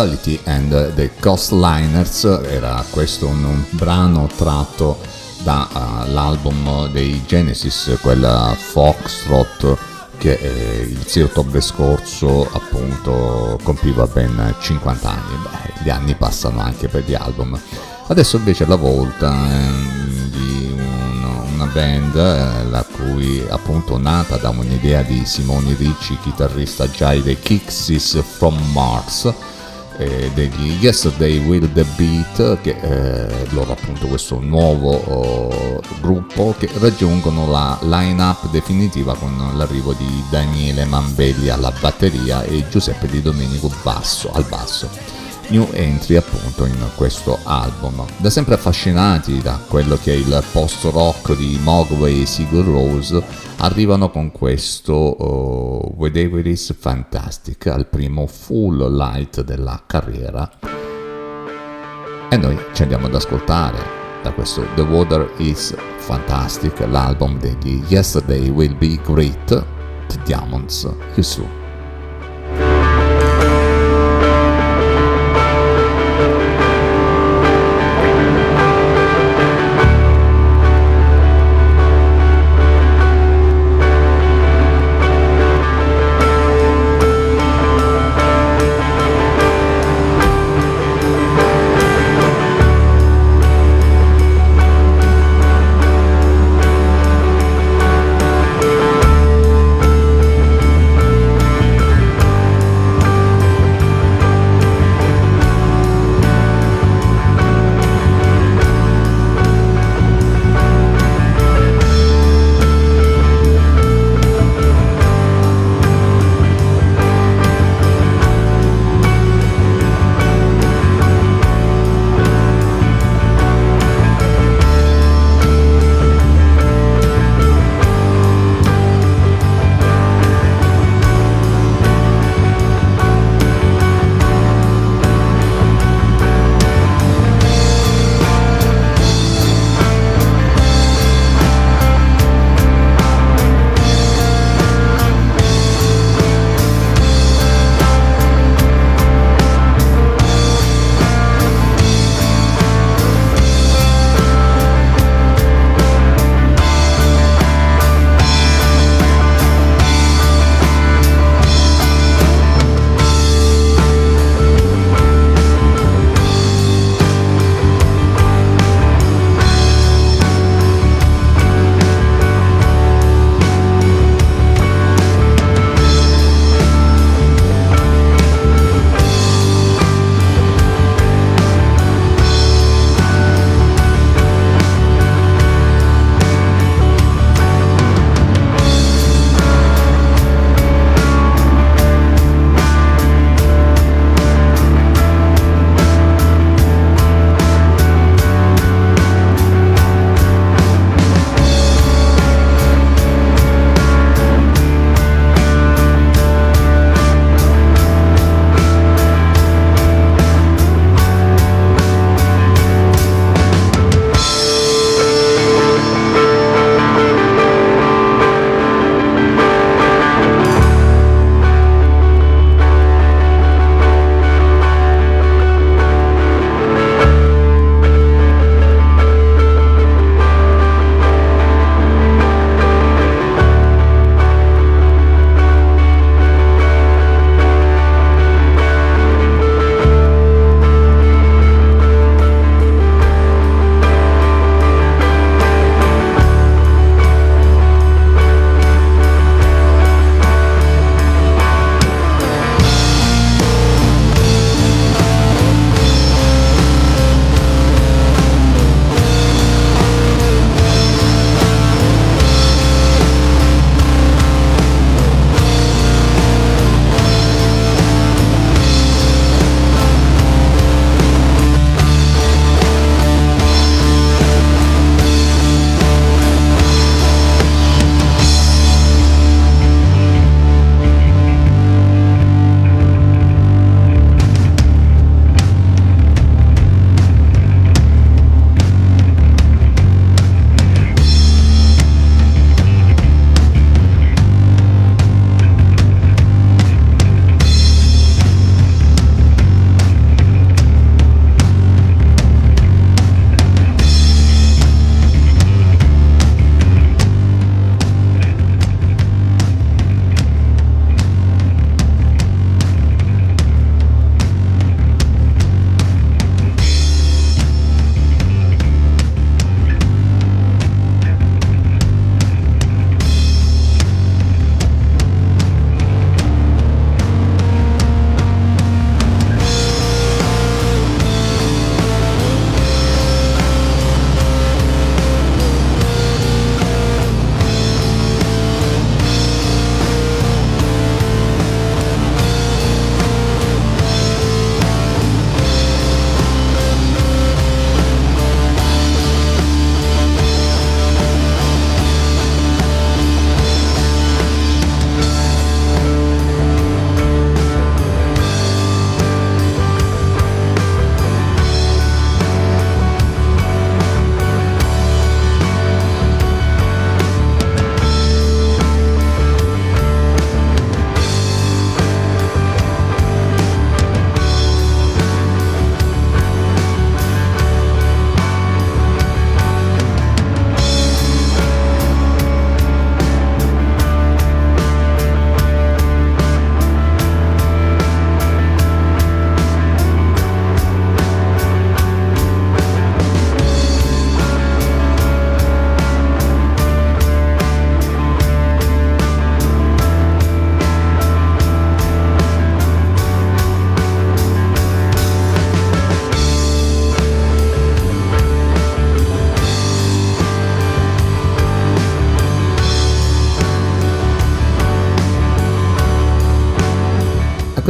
Authority and the Coastliners era questo un, un brano tratto dall'album dei Genesis, quella Foxtrot che eh, il 6 ottobre scorso appunto compiva ben 50 anni. Beh, gli anni passano anche per gli album. Adesso invece è la volta ehm, di un- una band eh, la cui appunto nata da un'idea di Simone Ricci, chitarrista già dei Kixis from Mars eh, degli Yesterday Will The Beat che eh, loro appunto questo nuovo oh, gruppo che raggiungono la line-up definitiva con l'arrivo di Daniele Mambelli alla batteria e Giuseppe Di Domenico basso, al basso new entry appunto in questo album. Da sempre affascinati da quello che è il post-rock di Mogwai e Sigur Rose, arrivano con questo uh, Whatever is Fantastic al primo full light della carriera. E noi ci andiamo ad ascoltare da questo The Water is Fantastic, l'album degli Yesterday Will Be Great, The Diamonds Yusu.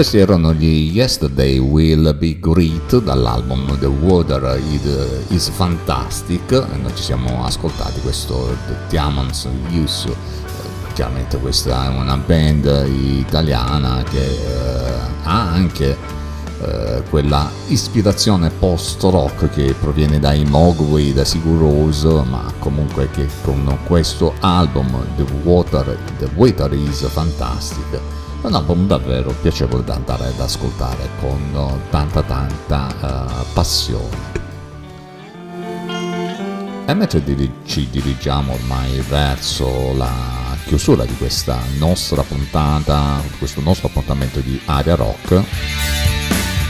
Questi erano gli Yesterday Will Be Great dall'album The Water Is, Fantastic noi ci siamo ascoltati questo The Diamonds Use. Eh, Chiaramente questa è una band italiana che eh, ha anche eh, quella ispirazione post-rock che proviene dai Mogwai, da Sigur Rós, ma comunque che con questo album The Water, The Water Is Fantastic un album davvero piacevole da andare ad ascoltare con tanta tanta eh, passione. E mentre ci dirigiamo ormai verso la chiusura di questa nostra puntata, questo nostro appuntamento di Aria Rock,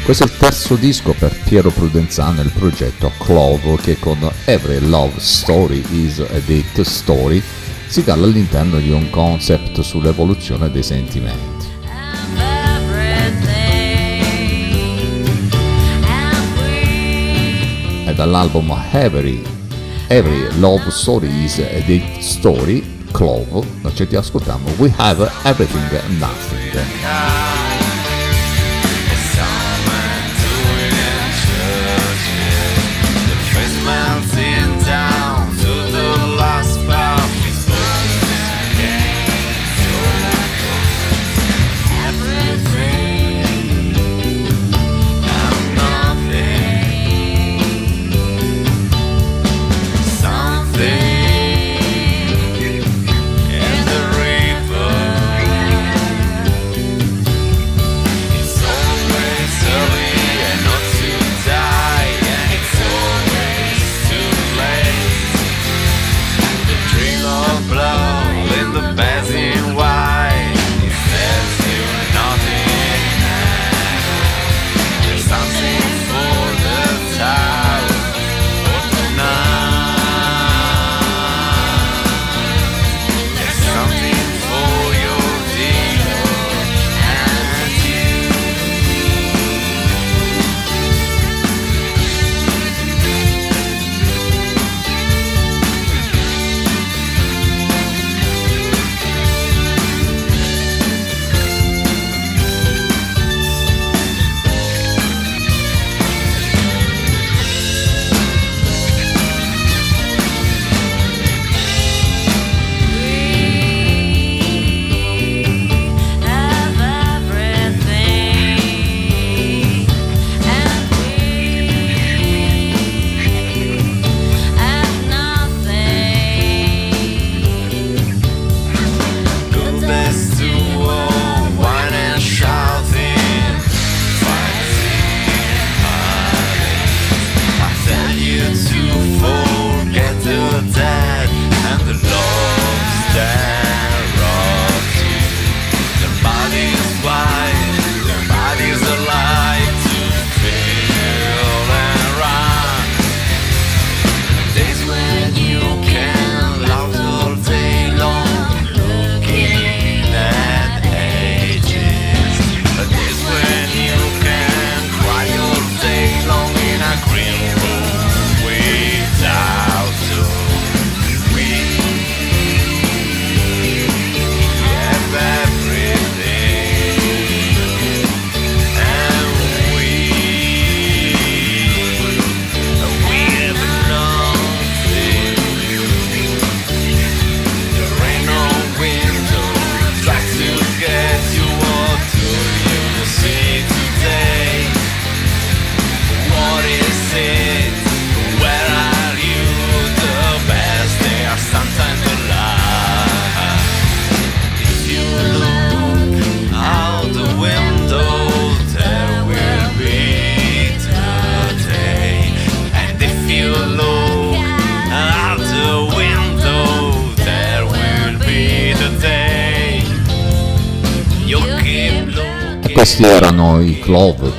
questo è il terzo disco per Piero Prudenzano nel progetto Clove che con Every Love Story is a Date Story si cala all'interno di un concept sull'evoluzione dei sentimenti. Dall'album Every, Every Love Story is a Date Story, Clove, noi ci ascoltiamo We Have Everything and Nothing.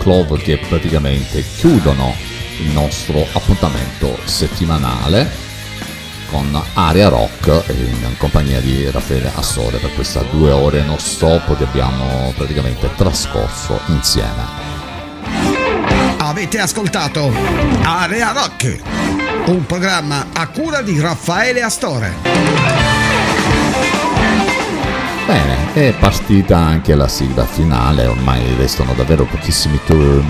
Clove, che praticamente chiudono il nostro appuntamento settimanale con Area Rock in compagnia di Raffaele Assore per questa due ore non stop che abbiamo praticamente trascorso insieme. Avete ascoltato Area Rock, un programma a cura di Raffaele Astore. Bene, è partita anche la sigla finale, ormai restano davvero pochissimi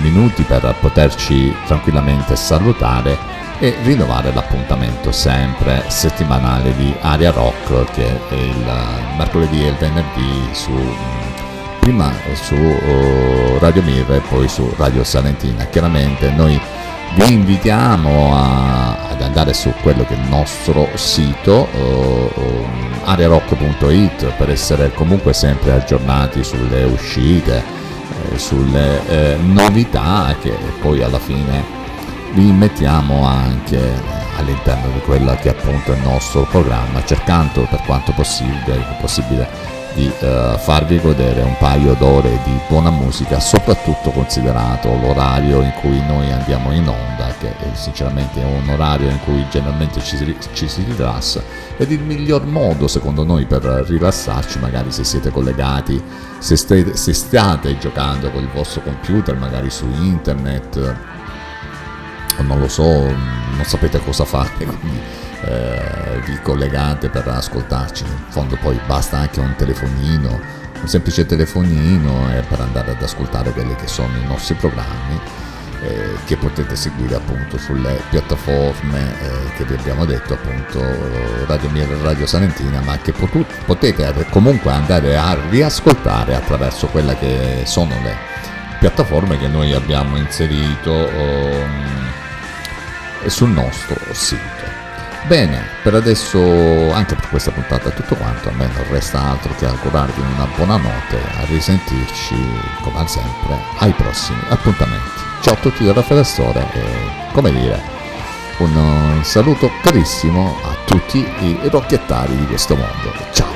minuti per poterci tranquillamente salutare e rinnovare l'appuntamento sempre settimanale di Aria Rock che è il mercoledì e il venerdì su prima su oh, Radio Mirre e poi su Radio Salentina. Chiaramente noi vi invitiamo a- ad andare su quello che è il nostro sito oh, oh, ariarock.it per essere comunque sempre aggiornati sulle uscite, eh, sulle eh, novità che poi alla fine vi mettiamo anche all'interno di quello che è appunto il nostro programma, cercando per quanto possibile, possibile di eh, farvi godere un paio d'ore di buona musica, soprattutto considerato l'orario in cui noi andiamo in onda, che è sinceramente è un orario in cui generalmente ci si, ci si rilassa. Ed il miglior modo secondo noi per rilassarci, magari se siete collegati, se, state- se state giocando con il vostro computer, magari su internet, o non lo so, non sapete cosa fare, [LAUGHS] quindi eh, vi collegate per ascoltarci. In fondo poi basta anche un telefonino, un semplice telefonino eh, per andare ad ascoltare quelli che sono i nostri programmi eh, che potete seguire appunto sulle piattaforme eh, che vi abbiamo detto appunto Radio Mir e Radio Salentina ma che potu- potete comunque andare a riascoltare attraverso quelle che sono le piattaforme che noi abbiamo inserito um, sul nostro sito. Bene, per adesso, anche per questa puntata è tutto quanto, a me non resta altro che augurarvi una buona notte, a risentirci come sempre ai prossimi appuntamenti. Ciao a tutti da Raffaele Store e come dire, un saluto carissimo a tutti i rocchettari di questo mondo. Ciao!